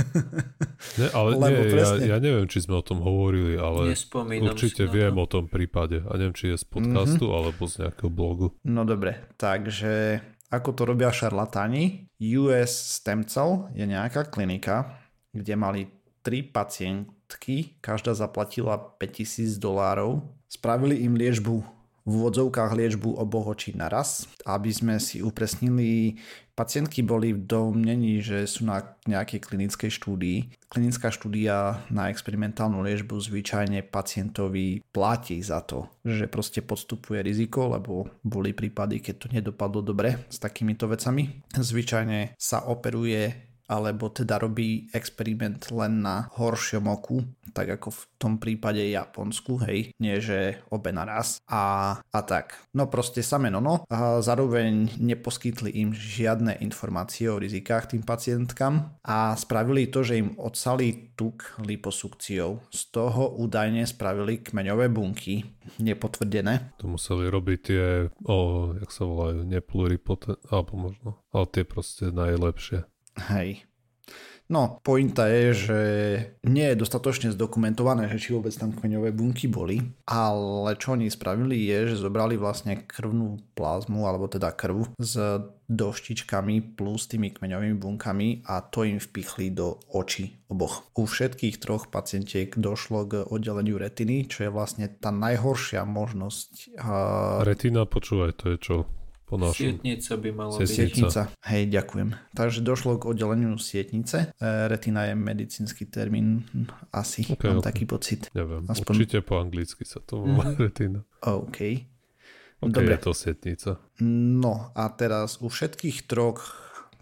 Ne, ale Lebo nie, ja, presne- ja neviem, či sme o tom hovorili, ale Nespomínam určite si viem to. o tom prípade. A neviem, či je z podcastu mm-hmm. alebo z nejakého blogu. No dobre, takže ako to robia šarlatáni, US Stem Cell je nejaká klinika, kde mali tri pacientky, každá zaplatila 5000 dolárov, spravili im liečbu v úvodzovkách liečbu oboch očí naraz, aby sme si upresnili, pacientky boli v domnení, že sú na nejakej klinickej štúdii. Klinická štúdia na experimentálnu liečbu zvyčajne pacientovi platí za to, že proste podstupuje riziko, lebo boli prípady, keď to nedopadlo dobre s takýmito vecami. Zvyčajne sa operuje alebo teda robí experiment len na horšom oku, tak ako v tom prípade Japonsku, hej, nie že obe naraz a, a tak. No proste samé nono a zároveň neposkytli im žiadne informácie o rizikách tým pacientkám a spravili to, že im odsali tuk liposukciou. Z toho údajne spravili kmeňové bunky, nepotvrdené. To museli robiť tie, o, jak sa volajú, nepluripotent, alebo možno, ale tie proste najlepšie. Hej. No, pointa je, že nie je dostatočne zdokumentované, že či vôbec tam kmeňové bunky boli, ale čo oni spravili je, že zobrali vlastne krvnú plazmu, alebo teda krv s doštičkami plus tými kmeňovými bunkami a to im vpichli do očí oboch. U všetkých troch pacientiek došlo k oddeleniu retiny, čo je vlastne tá najhoršia možnosť. Retina, počúvaj, to je čo? Po našom. Sietnica by mala Sietnica. byť. Sietnica. Hej, ďakujem. Takže došlo k oddeleniu sietnice. E, Retina je medicínsky termín, asi, Ok, mám ok. taký pocit. Neviem, Aspoň- určite po anglicky sa to volá retina. OK. Ok, Dobre. je to sietnica. No a teraz u všetkých troch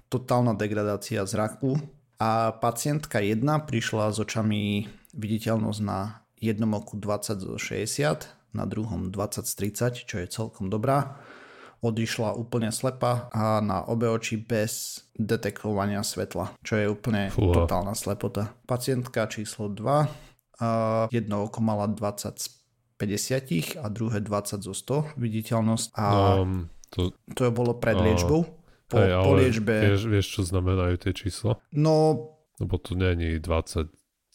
totálna degradácia zraku a pacientka 1 prišla s očami viditeľnosť na jednom oku 20 zo 60, na druhom 20 z 30, čo je celkom dobrá. Odišla úplne slepa a na obe oči bez detekovania svetla, čo je úplne Fúha. totálna slepota. Pacientka číslo 2, a jedno oko mala 20 z 50 a druhé 20 zo 100 viditeľnosť a No, to, to bolo pred liečbou. Po, hej, po liečbe, vieš, vieš, čo znamenajú tie čísla? no Lebo to není 20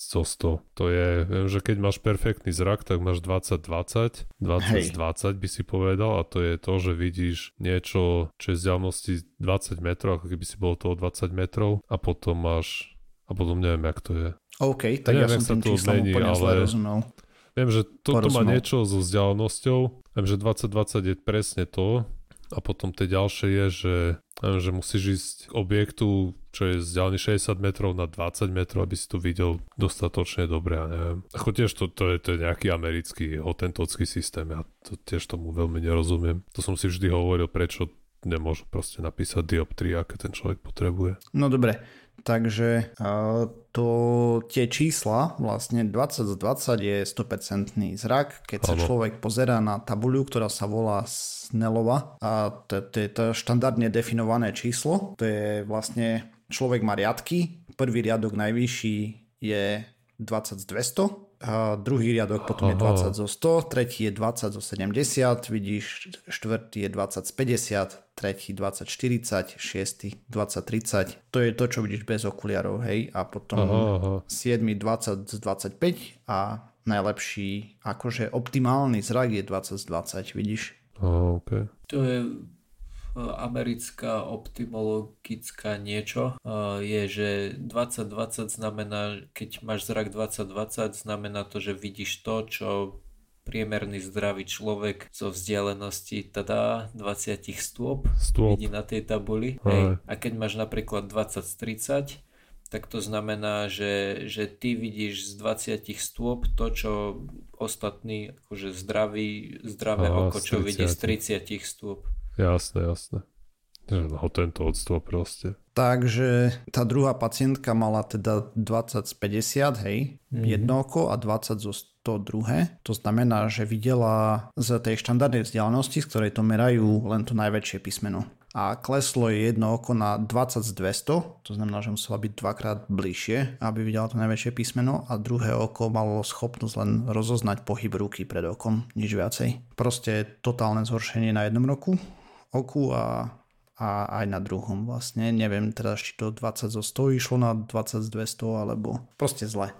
zo 100. To je, viem, že keď máš perfektný zrak, tak máš 20-20, 20 Hej. z 20 by si povedal a to je to, že vidíš niečo, čo je z vzdialenosti 20 metrov, ako keby si bol toho 20 metrov a potom máš, a potom neviem, jak to je. OK, tak ja, neviem, som jak sa tým číslom mení, úplne zle ale- rozumel. Viem, že toto má Porozumel. niečo so vzdialenosťou. Viem, že 2020 je presne to. A potom tie ďalšie je, že, že musíš ísť k objektu, čo je vzdialený 60 metrov na 20 metrov, aby si to videl dostatočne dobre. Ja neviem. Ako tiež to, to, je, to je nejaký americký hotentocký systém. Ja to tiež tomu veľmi nerozumiem. To som si vždy hovoril, prečo nemôžu proste napísať dioptrie, aké ten človek potrebuje. No dobre, takže to, tie čísla, vlastne 20 z 20 je 100% zrak. Keď sa Áno. človek pozerá na tabuľu, ktorá sa volá Snellova, a to, to je to štandardne definované číslo, to je vlastne človek má riadky, prvý riadok najvyšší je 20 z 200, a druhý riadok potom je Aha. 20 zo 100, tretí je 20 zo 70, vidíš, štvrtý je 20 z 50, tretí 20 40, šiestý 20 30. To je to, čo vidíš bez okuliarov, hej, a potom Aha, aha. 7 20 z 25 a najlepší, akože optimálny zrak je 20 z 20, vidíš? Aha, okay. To je americká optimologická niečo. Je, že 20-20 znamená, keď máš zrak 20-20, znamená to, že vidíš to, čo priemerný zdravý človek zo vzdialenosti teda 20 stôp, Stôp. vidí na tej tabuli. Hej. A keď máš napríklad 20 z 30, tak to znamená, že, že ty vidíš z 20 stôp to, čo ostatní, akože zdravý, zdravé Á, oko, čo vidí z 30. 30 stôp. Jasné, jasné. Že No tento odstôp proste. Takže tá druhá pacientka mala teda 20 z 50, hej, mm-hmm. jedno oko a 20 zo 100 druhé. To znamená, že videla z tej štandardnej vzdialenosti, z ktorej to merajú, len to najväčšie písmeno. A kleslo jej jedno oko na 20 z 200, to znamená, že musela byť dvakrát bližšie, aby videla to najväčšie písmeno a druhé oko malo schopnosť len rozoznať pohyb ruky pred okom, nič viacej. Proste totálne zhoršenie na jednom roku, oku a a aj na druhom vlastne. Neviem teraz, či to 20 zo 100 išlo na 20 z 200, alebo proste zle.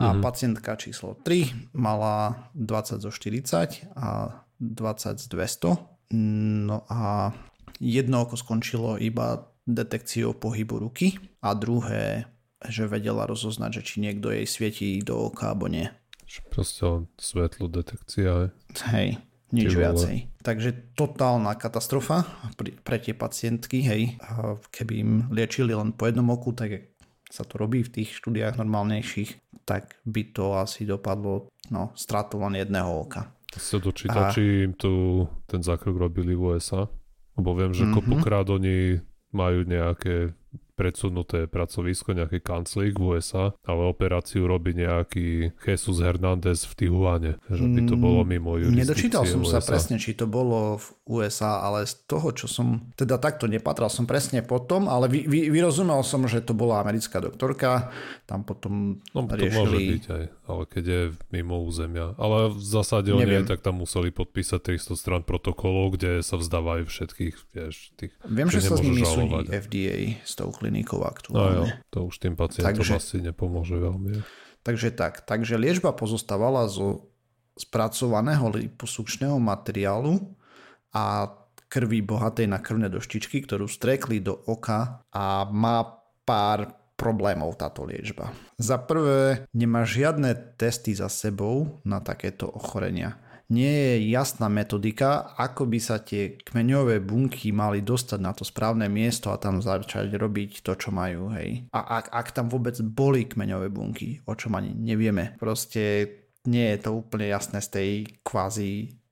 A mm-hmm. pacientka číslo 3 mala 20 zo 40 a 20 z 200. No a jedno oko skončilo iba detekciou pohybu ruky a druhé, že vedela rozoznať, že či niekto jej svietí do oka alebo nie. Proste svetlo detekcia. hej. Nič viacej. Takže totálna katastrofa pre tie pacientky, hej. Keby im liečili len po jednom oku, tak sa to robí v tých štúdiách normálnejších, tak by to asi dopadlo no, stratou len jedného oka. Sa dočítal, A- či im tu ten zákrok robili v USA? Lebo viem, že Mhm. kopukrát oni majú nejaké predsunuté pracovisko, nejaký kanclík v USA, ale operáciu robí nejaký Jesus Hernández v Tijuane, že by to bolo mimo jurisdikcie Nedočítal som sa USA. presne, či to bolo v USA, ale z toho, čo som, teda takto nepatral som presne potom, ale vy, vy, vyrozumel som, že to bola americká doktorka, tam potom No to môže riešili... byť aj, ale keď je mimo územia. Ale v zásade oni tak tam museli podpísať 300 stran protokolov, kde sa vzdávajú všetkých, vieš, tých, Viem, že, sa s nimi súdi FDA s tou klinikou No jo, aktuálne. to už tým pacientom Takže- asi nepomôže veľmi. Takže tak, takže liečba pozostávala zo spracovaného liposukčného materiálu a krvi bohatej na krvné doštičky, ktorú strekli do oka a má pár problémov táto liečba. Za prvé, nemá žiadne testy za sebou na takéto ochorenia. Nie je jasná metodika, ako by sa tie kmeňové bunky mali dostať na to správne miesto a tam začať robiť to, čo majú. Hej. A ak, ak tam vôbec boli kmeňové bunky, o čom ani nevieme. Proste nie je to úplne jasné z tej kvázi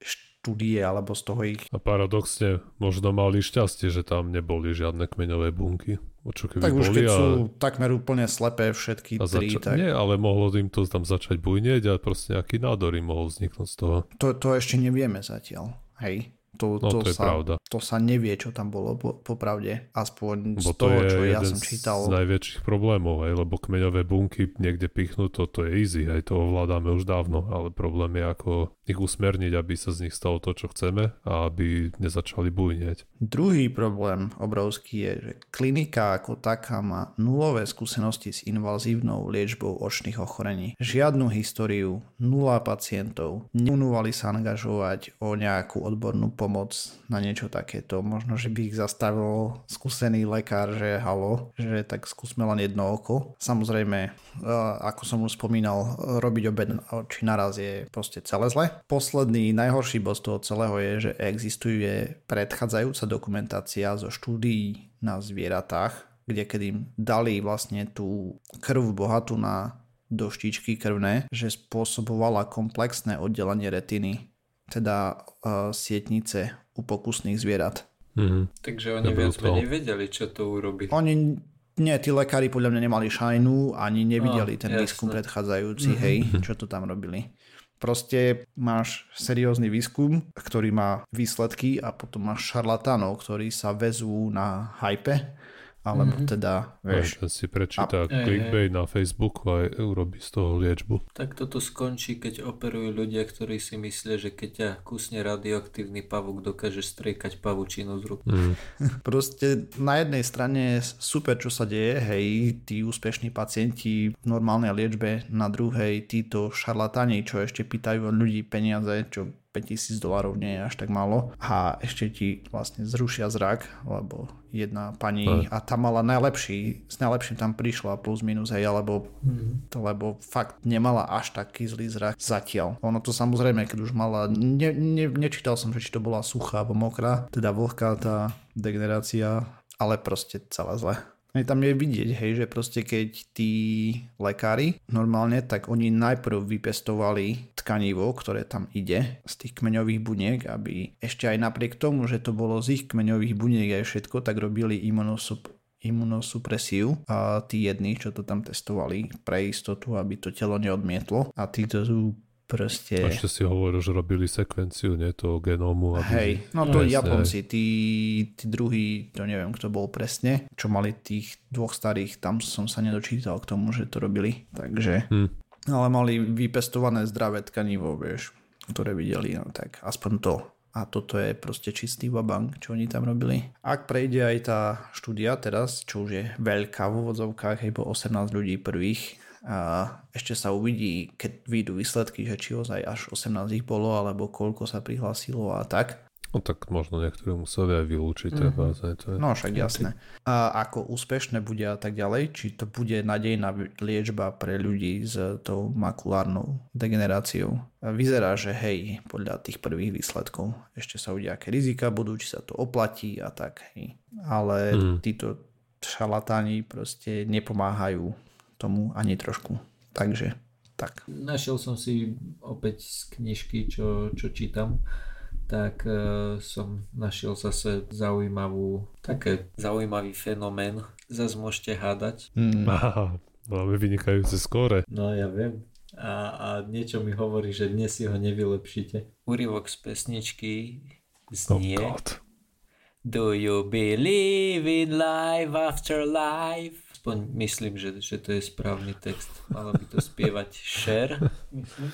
štúdie alebo z toho ich A paradoxne, možno mali šťastie, že tam neboli žiadne kmeňové bunky. Čo keby tak už boli keď a, sú takmer úplne slepé všetky a tri, zača- tak Nie, ale mohlo im to tam začať bujnieť a proste nejaký nádor im mohol vzniknúť z toho. to, to ešte nevieme zatiaľ. Hej. To, No, to je sa, pravda. to sa nevie, čo tam bolo po, popravde. Aspoň z Lebo to toho, je čo ja som čítal. z najväčších problémov, hej, lebo kmeňové bunky niekde pichnúť, to, to je easy, hej, to ovládame už dávno, ale problém je ako ich usmerniť, aby sa z nich stalo to, čo chceme a aby nezačali bujnieť. Druhý problém obrovský je, že klinika ako taká má nulové skúsenosti s invazívnou liečbou očných ochorení. Žiadnu históriu, nula pacientov. Neunúvali sa angažovať o nejakú odbornú pomoc na niečo takéto. Možno, že by ich zastavil skúsený lekár, že halo, že tak skúsme len jedno oko. Samozrejme, eh, ako som už spomínal, robiť obe oči naraz je proste celé zle. Posledný najhorší bod z toho celého je, že existuje predchádzajúca dokumentácia zo štúdií na zvieratách, kde keď im dali vlastne tú krv bohatú na doštičky krvné, že spôsobovala komplexné oddelenie retiny, teda uh, sietnice u pokusných zvierat. Mhm. Takže oni To viac menej vedeli, čo to urobí. Oni, nie, tí lekári podľa mňa nemali šajnu, ani nevideli No, ten výskum predchádzajúci, hej, čo to tam robili. Proste máš seriózny výskum, ktorý má výsledky a potom máš šarlatánov, ktorí sa vezú na hype, alebo teda, vieš, Ten si prečíta Hej, clickbait na Facebooku a urobí z toho liečbu. Tak toto skončí, keď operujú ľudia, ktorí si myslia, že keď ťa kusne radioaktívny pavúk, dokáže striekať pavučinu z rúk. Mm. Proste na jednej strane je super, čo sa deje, hej, tí úspešní pacienti v normálnej liečbe, na druhej títo šarlatáni, čo ešte pýtajú od ľudí peniaze, čo 5000 dolarov nie je až tak málo a ešte ti vlastne zrušia zrak, lebo jedna pani a tá mala najlepší, s najlepším tam prišla plus minus aj, alebo mm. to, lebo fakt nemala až taký zlý zrak zatiaľ. Ono to samozrejme, keď už mala, ne, ne, nečítal som, že či to bola suchá alebo mokrá, teda vlhká tá degenerácia, ale proste celá zle. Tam je vidieť, hej, že proste keď tí lekári normálne, tak oni najprv vypestovali tkanivo, ktoré tam ide z tých kmeňových buniek, aby ešte aj napriek tomu, že to bolo z ich kmeňových buniek aj všetko, tak robili imunosup imunosupresiu. A tí jední, čo to tam testovali pre istotu, aby to telo neodmietlo. A títo sú proste... Ešte si hovoril, že robili sekvenciu, nie toho genómu. Aby... Hej, no to presne. Japonci, tí, tí druhí, to neviem, kto bol presne, čo mali tých dvoch starých, tam som sa nedočítal k tomu, že to robili, takže... Hm. Ale mali vypestované zdravé tkanivo, vieš, ktoré videli, no tak aspoň to. A toto je proste čistý babang, čo oni tam robili. Ak prejde aj tá štúdia teraz, čo už je veľká v úvodzovkách, aj po 18 ľudí prvých, ešte sa uvidí, keď vyjdú výsledky, že či ozaj až 18 ich bolo, alebo koľko sa prihlásilo a tak. No tak možno niektorí museli aj vylúčiť. Mm-hmm. To je... No však jasné. A ako úspešné bude a tak ďalej, či to bude nadejná liečba pre ľudí s tou makulárnou degeneráciou. Vyzerá, že hej, podľa tých prvých výsledkov ešte sa udia, aké rizika budú, či sa to oplatí a tak. Hej. Ale mm. títo šalatáni proste nepomáhajú tomu ani trošku. Takže tak. Našiel som si opäť z knižky, čo, čo čítam, tak uh, som našiel zase zaujímavú, také zaujímavý fenomén. Zase môžete hádať. Mm. Aha, máme vynikajúce skóre. No ja viem. A, a niečo mi hovorí, že dnes si ho nevylepšíte. Úryvok z pesničky znie oh Do you believe in life after life? aspoň myslím, že, že to je správny text. Mala by to spievať Cher, myslím.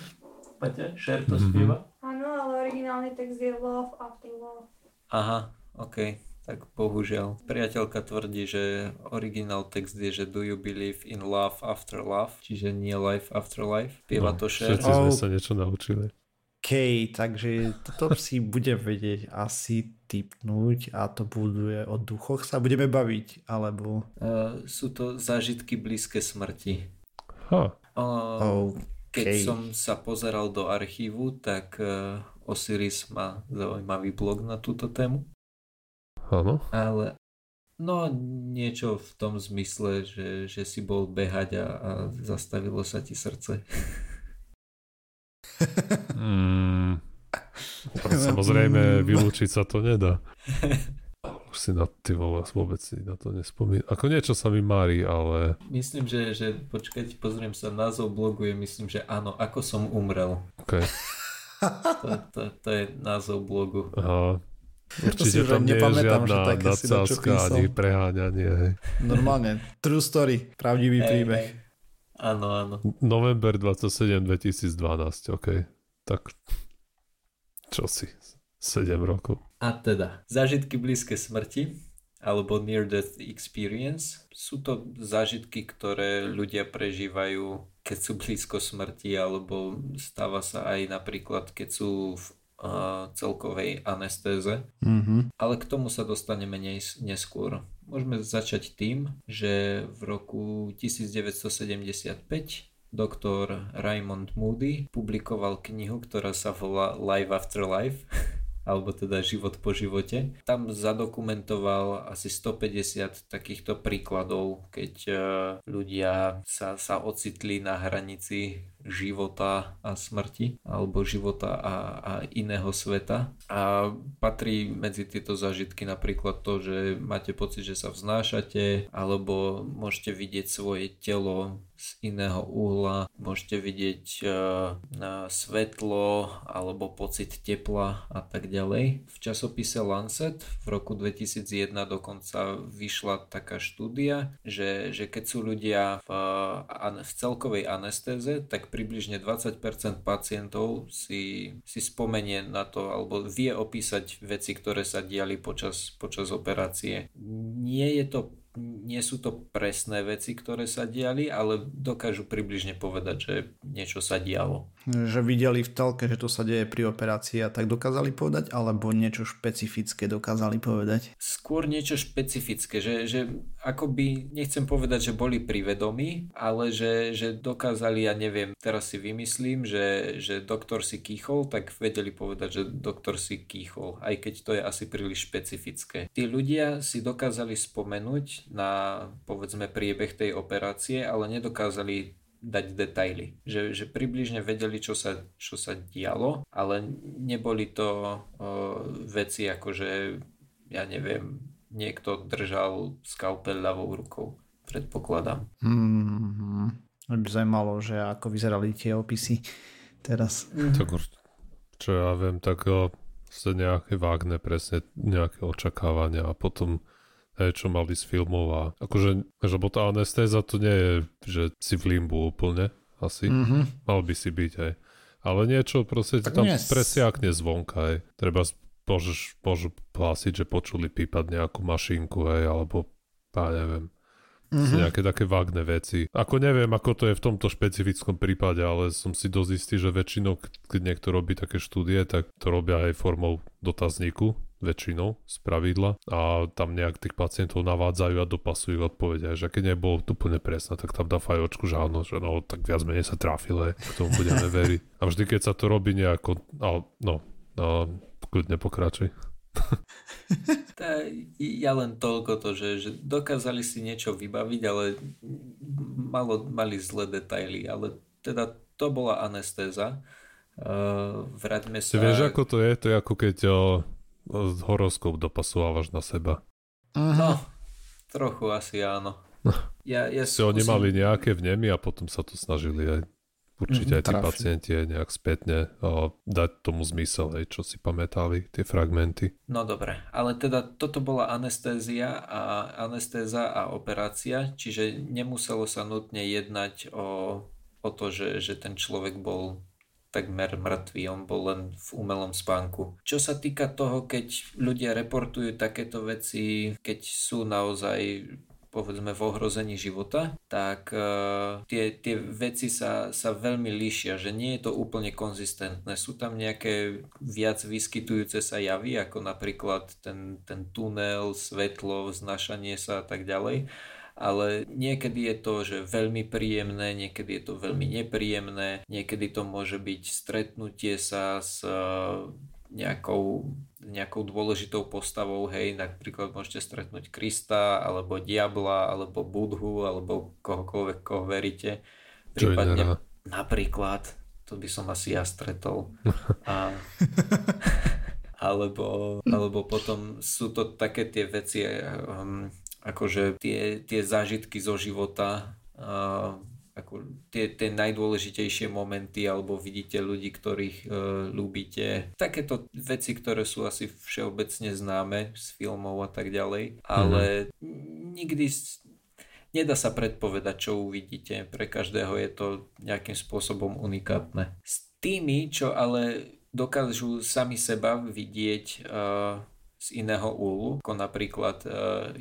Paťa, Cher to mm-hmm. spieva? Áno, ale originálny text je Love After Love. Aha, ok. Tak bohužiaľ. Priateľka tvrdí, že originál text je, že Do you believe in love after love? Čiže nie life after life. Pieva no, to Cher. Všetci sme sa niečo naučili. OK, takže toto si budem vedieť asi typnúť a to bude o duchoch sa budeme baviť, alebo... Uh, sú to zážitky blízke smrti. Huh. Uh, okay. Keď som sa pozeral do archívu, tak uh, Osiris má zaujímavý blog na túto tému. Áno. Ale no niečo v tom zmysle, že, že si bol behať a, a zastavilo sa ti srdce. mm, Samozrejme, vylúčiť sa to nedá. Už si na ty vole, vôbec si na to nespomínam. Ako niečo sa mi mári, ale... Myslím, že, že počkať, pozriem sa, názov blogu je, myslím, že áno, ako som umrel. Okay. To, to, to je názov blogu. Aha. Určite tam nie je žiadna nadsázka ani preháňanie. Hej. Normálne, true story, pravdivý hey, príbeh. Hey. Áno, áno. November 27, 2012, ok. Tak čo si, 7 rokov. A teda, zážitky blízke smrti, alebo near death experience, sú to zážitky, ktoré ľudia prežívajú, keď sú blízko smrti, alebo stáva sa aj napríklad, keď sú v uh, celkovej anestéze. Mm-hmm. Ale k tomu sa dostaneme nes- neskôr. Môžeme začať tým, že v roku 1975 doktor Raymond Moody publikoval knihu, ktorá sa volá Life After Life, alebo teda Život po živote. Tam zadokumentoval asi 150 takýchto príkladov, keď e, ľudia sa, sa ocitli na hranici života a smrti alebo života a, a iného sveta. A patrí medzi tieto zážitky napríklad to, že máte pocit, že sa vznášate alebo môžete vidieť svoje telo z iného uhla, môžete vidieť uh, svetlo alebo pocit tepla a tak ďalej. V časopise Lancet v roku 2001 dokonca vyšla taká štúdia, že, že keď sú ľudia v, v celkovej anestéze, tak približne 20% pacientov si, si spomenie na to alebo vie opísať veci, ktoré sa diali počas, počas operácie. Nie je to nie sú to presné veci, ktoré sa diali, ale dokážu približne povedať, že niečo sa dialo. Že videli v telke, že to sa deje pri operácii a tak dokázali povedať, alebo niečo špecifické dokázali povedať? Skôr niečo špecifické, že, že akoby, nechcem povedať, že boli privedomí, ale že, že dokázali, ja neviem, teraz si vymyslím, že, že doktor si kýchol, tak vedeli povedať, že doktor si kýchol, aj keď to je asi príliš špecifické. Tí ľudia si dokázali spomenúť na, povedzme, priebeh tej operácie, ale nedokázali dať detaily. Že, že približne vedeli, čo sa, čo sa dialo, ale neboli to uh, veci ako, že ja neviem, niekto držal skalpel ľavou rukou. Predpokladám. Hmm, by zaujímalo, že ako vyzerali tie opisy teraz. Tak čo ja viem, tak o, nejaké vágne presne nejaké očakávania a potom hej, čo mali z filmov a akože, lebo tá anestéza to nie je, že si v limbu úplne, asi. Mm-hmm. Mal by si byť, hej. Ale niečo proste tak tam nie... presiakne zvonka, hej. Treba môžeš, môžu hlásiť, že počuli pípať nejakú mašinku, hej, alebo ja neviem. Mm-hmm. Nejaké také vágne veci. Ako neviem, ako to je v tomto špecifickom prípade, ale som si dosť istý, že väčšinou, keď niekto robí také štúdie, tak to robia aj formou dotazníku, väčšinou z pravidla a tam nejak tých pacientov navádzajú a dopasujú odpovede. Že keď nebolo úplne presné, tak tam dá fajočku, že áno, že no, tak viac menej sa trafile, k tomu budeme veriť. A vždy, keď sa to robí nejako, no, no, no kľudne pokračuj. tá, ja len toľko to, že, že dokázali si niečo vybaviť, ale malo, mali zlé detaily, ale teda to bola anestéza. Uh, vráťme sa... Ty vieš, ako to je? To je ako keď uh, horoskop dopasovávaš na seba. Uh-huh. No, trochu asi áno. Ja, ja si skúsim... oni mali nejaké vnemy a potom sa to snažili aj určite mm-hmm, aj tí trafi. pacienti aj nejak spätne a dať tomu zmysel, aj čo si pamätali, tie fragmenty. No dobre, ale teda toto bola anestézia a anestéza a operácia, čiže nemuselo sa nutne jednať o, o to, že, že ten človek bol takmer mŕtvý, on bol len v umelom spánku. Čo sa týka toho, keď ľudia reportujú takéto veci, keď sú naozaj povedzme v ohrození života, tak uh, tie, tie veci sa, sa veľmi líšia, že nie je to úplne konzistentné. Sú tam nejaké viac vyskytujúce sa javy, ako napríklad ten, ten tunel, svetlo, znašanie sa a tak ďalej ale niekedy je to, že veľmi príjemné, niekedy je to veľmi nepríjemné, niekedy to môže byť stretnutie sa s nejakou, nejakou dôležitou postavou, hej, napríklad môžete stretnúť Krista, alebo Diabla, alebo Budhu, alebo kohokoľvek, koho veríte. Prípadne, napríklad, to by som asi ja stretol. A, alebo, alebo potom sú to také tie veci, um, akože tie, tie zážitky zo života, uh, ako tie, tie najdôležitejšie momenty, alebo vidíte ľudí, ktorých uh, ľúbite. Takéto veci, ktoré sú asi všeobecne známe z filmov a tak ďalej, ale mm-hmm. nikdy nedá sa predpovedať, čo uvidíte. Pre každého je to nejakým spôsobom unikátne. S tými, čo ale dokážu sami seba vidieť uh, z iného úlu. Ako napríklad, e,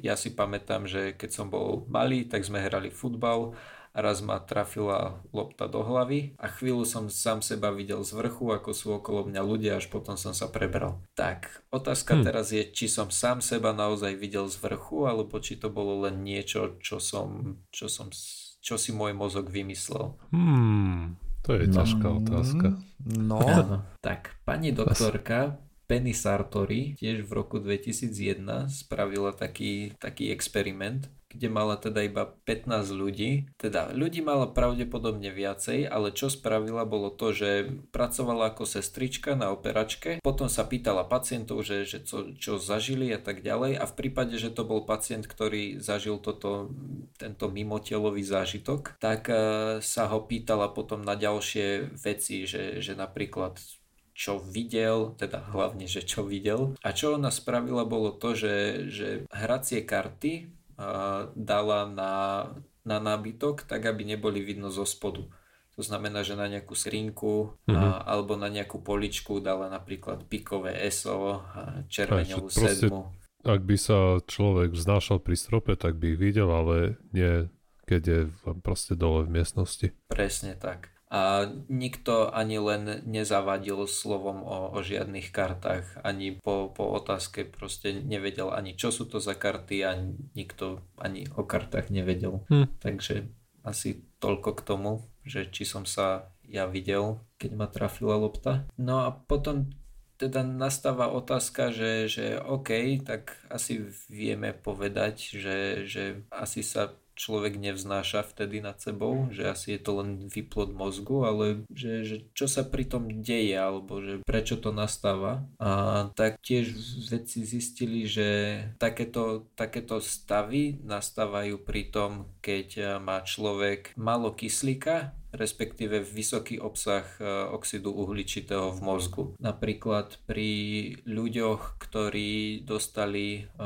ja si pamätám, že keď som bol malý, tak sme hrali futbal raz ma trafila lopta do hlavy a chvíľu som sám seba videl z vrchu, ako sú okolo mňa ľudia, až potom som sa prebral. Tak, otázka hmm. teraz je, či som sám seba naozaj videl z vrchu, alebo či to bolo len niečo, čo som, čo som čo si môj mozog vymyslel. Hmm, to je ťažká no, otázka. No. tak, pani doktorka Penny Sartori tiež v roku 2001 spravila taký, taký experiment, kde mala teda iba 15 ľudí. Teda ľudí mala pravdepodobne viacej, ale čo spravila bolo to, že pracovala ako sestrička na operačke, potom sa pýtala pacientov, že, že čo, čo zažili a tak ďalej a v prípade, že to bol pacient, ktorý zažil toto, tento mimotelový zážitok, tak uh, sa ho pýtala potom na ďalšie veci, že, že napríklad čo videl, teda hlavne, že čo videl. A čo ona spravila bolo to, že, že hracie karty dala na, na nábytok, tak aby neboli vidno zo spodu. To znamená, že na nejakú skrinku mm-hmm. a, alebo na nejakú poličku dala napríklad pikové červeňovú Aj, sedmu. Ak by sa človek vznášal pri strope, tak by ich videl, ale nie keď je proste dole v miestnosti. Presne tak. A nikto ani len nezavadil slovom o, o žiadnych kartách, ani po, po otázke proste nevedel ani čo sú to za karty a nikto ani o kartách nevedel. Hm. Takže asi toľko k tomu, že či som sa ja videl, keď ma trafila lopta. No a potom teda nastáva otázka, že, že OK, tak asi vieme povedať, že, že asi sa človek nevznáša vtedy nad sebou, že asi je to len vyplod mozgu, ale že, že čo sa pri tom deje, alebo že prečo to nastáva. A tak tiež vedci zistili, že takéto, takéto stavy nastávajú pri tom, keď má človek málo kyslíka respektíve vysoký obsah e, oxidu uhličitého v mozgu. Napríklad pri ľuďoch, ktorí dostali e,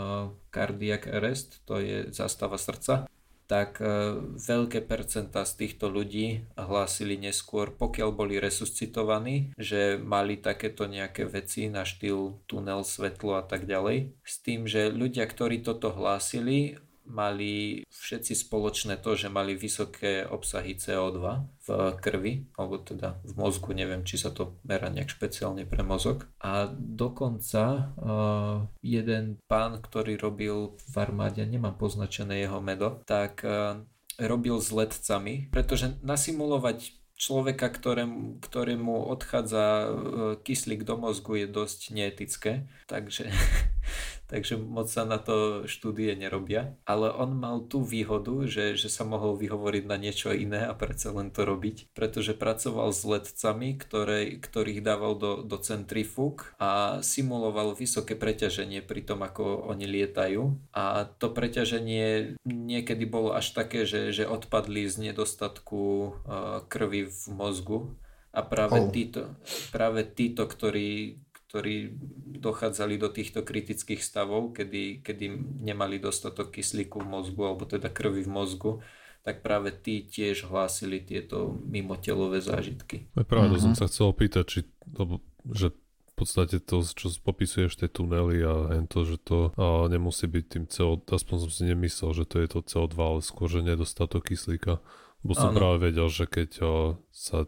cardiac arrest, to je zastava srdca, tak e, veľké percentá z týchto ľudí hlásili neskôr, pokiaľ boli resuscitovaní, že mali takéto nejaké veci na štýl tunel, svetlo a tak ďalej. S tým, že ľudia, ktorí toto hlásili, mali všetci spoločné to, že mali vysoké obsahy CO2 v krvi, alebo teda v mozgu, neviem, či sa to merá nejak špeciálne pre mozog. A dokonca uh, jeden pán, ktorý robil v armáde, nemám poznačené jeho meno, tak uh, robil s letcami, pretože nasimulovať človeka, ktorému, ktorému odchádza kyslík do mozgu je dosť neetické, takže takže moc sa na to štúdie nerobia. Ale on mal tú výhodu, že, že sa mohol vyhovoriť na niečo iné a predsa len to robiť, pretože pracoval s letcami, ktoré, ktorých dával do, do centrifúg a simuloval vysoké preťaženie pri tom, ako oni lietajú. A to preťaženie niekedy bolo až také, že, že odpadli z nedostatku uh, krvi v mozgu a práve, oh. títo, práve títo, ktorí, ktorí dochádzali do týchto kritických stavov, kedy, kedy nemali dostatok kyslíku v mozgu, alebo teda krvi v mozgu, tak práve tí tiež hlásili tieto mimotelové zážitky. Práve uh-huh. som sa chcel opýtať, či, lebo, že v podstate to, čo popisuješ tie tunely a to, že to a nemusí byť tým CO, aspoň som si nemyslel, že to je to CO2, ale skôr, že nedostatok kyslíka. Bo som ano. práve vedel, že keď o, sa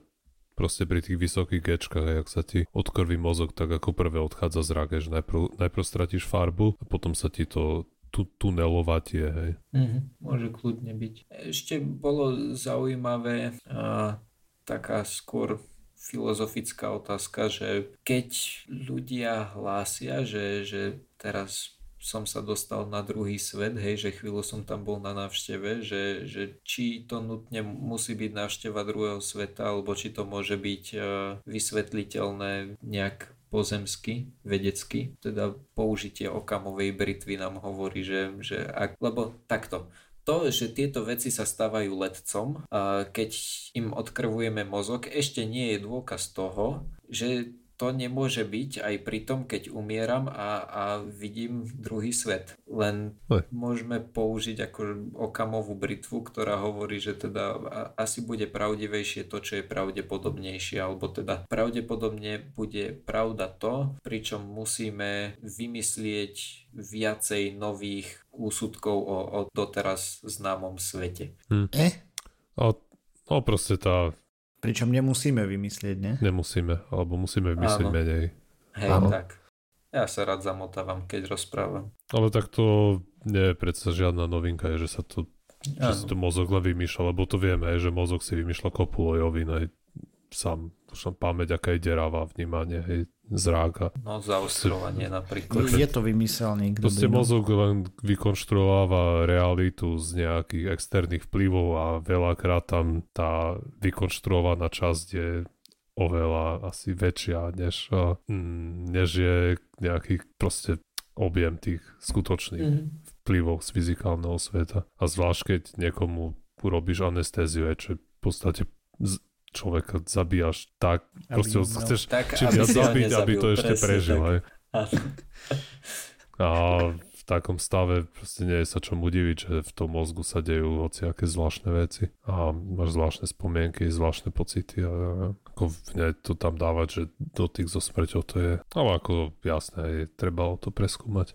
proste pri tých vysokých gečkách, jak sa ti odkrví mozog, tak ako prvé odchádza zrak, že najprv, najprv stratíš farbu a potom sa ti to tu, tunelovatie, hej. Mm-hmm, môže kľudne byť. Ešte bolo zaujímavé a, taká skôr filozofická otázka, že keď ľudia hlásia, že, že teraz som sa dostal na druhý svet, hej, že chvíľu som tam bol na návšteve, že, že či to nutne musí byť návšteva druhého sveta, alebo či to môže byť uh, vysvetliteľné nejak pozemsky, vedecky, teda použitie okamovej britvy nám hovorí, že, že ak, lebo takto, to, že tieto veci sa stávajú letcom, keď im odkrvujeme mozog, ešte nie je dôkaz toho, že to nemôže byť aj pri tom, keď umieram a, a vidím druhý svet. Len môžeme použiť ako okamovú britvu, ktorá hovorí, že teda asi bude pravdivejšie to, čo je pravdepodobnejšie, alebo teda pravdepodobne bude pravda to, pričom musíme vymyslieť viacej nových úsudkov o, o doteraz známom svete. Hm. Eh? O, no proste tá Pričom nemusíme vymyslieť, ne? Nemusíme, alebo musíme vymyslieť Áno. menej. Hej, Áno. tak. Ja sa rád zamotávam, keď rozprávam. Ale tak to nie je predsa žiadna novinka, je, že sa to že si to mozog len vymýšľa, lebo to vieme, že mozog si vymýšľa kopu lojovín aj sám. Už pamäť, aká je deravá vnímanie, hej, zráka. No zaostrovanie napríklad. Je to vymyselník. Proste no. mozog len vykonštruováva realitu z nejakých externých vplyvov a veľakrát tam tá vykonštruovaná časť je oveľa asi väčšia, než, mm, než je nejaký proste objem tých skutočných mm. vplyvov z fyzikálneho sveta. A zvlášť, keď niekomu urobíš anestéziu, čo je v podstate človeka zabíjaš tak, aby proste ho chceš tak, čím viac zabiť, aby to ešte prežil. Aj. A v takom stave proste nie je sa čomu diviť, že v tom mozgu sa dejú hociaké zvláštne veci a máš zvláštne spomienky, zvláštne pocity a ako hneď to tam dávať, že dotyk so smrťou to je, ale ako jasné, je treba to preskúmať.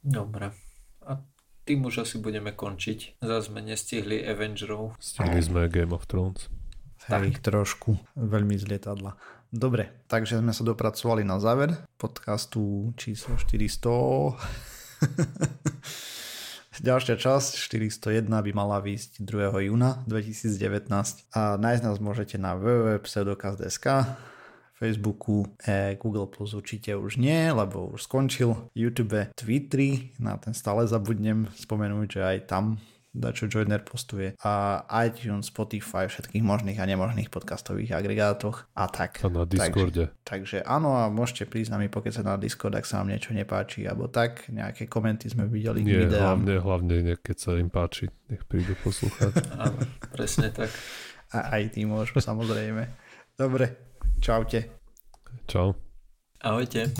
Dobre. A tým už asi budeme končiť. Zas sme nestihli Avengerov. Stihli sme Game of Thrones. Hej, trošku. Veľmi z lietadla. Dobre, takže sme sa dopracovali na záver podcastu číslo 400. Ďalšia časť 401 by mala výjsť 2. júna 2019 a nájsť nás môžete na www.pseudokaz.sk Facebooku, e, Google Plus určite už nie, lebo už skončil. YouTube, Twitter, na ten stále zabudnem spomenúť, že aj tam čo Joiner postuje a iTunes, Spotify, všetkých možných a nemožných podcastových agregátoch a tak. A na Discorde. Takže, takže áno a môžete prísť nami sa na Discord, ak sa vám niečo nepáči alebo tak, nejaké komenty sme videli Nie, k videám. hlavne, hlavne keď sa im páči, nech prídu poslúchať. Áno, presne tak. A aj ty môžu, samozrejme. Dobre, čaute. Čau. Ahojte.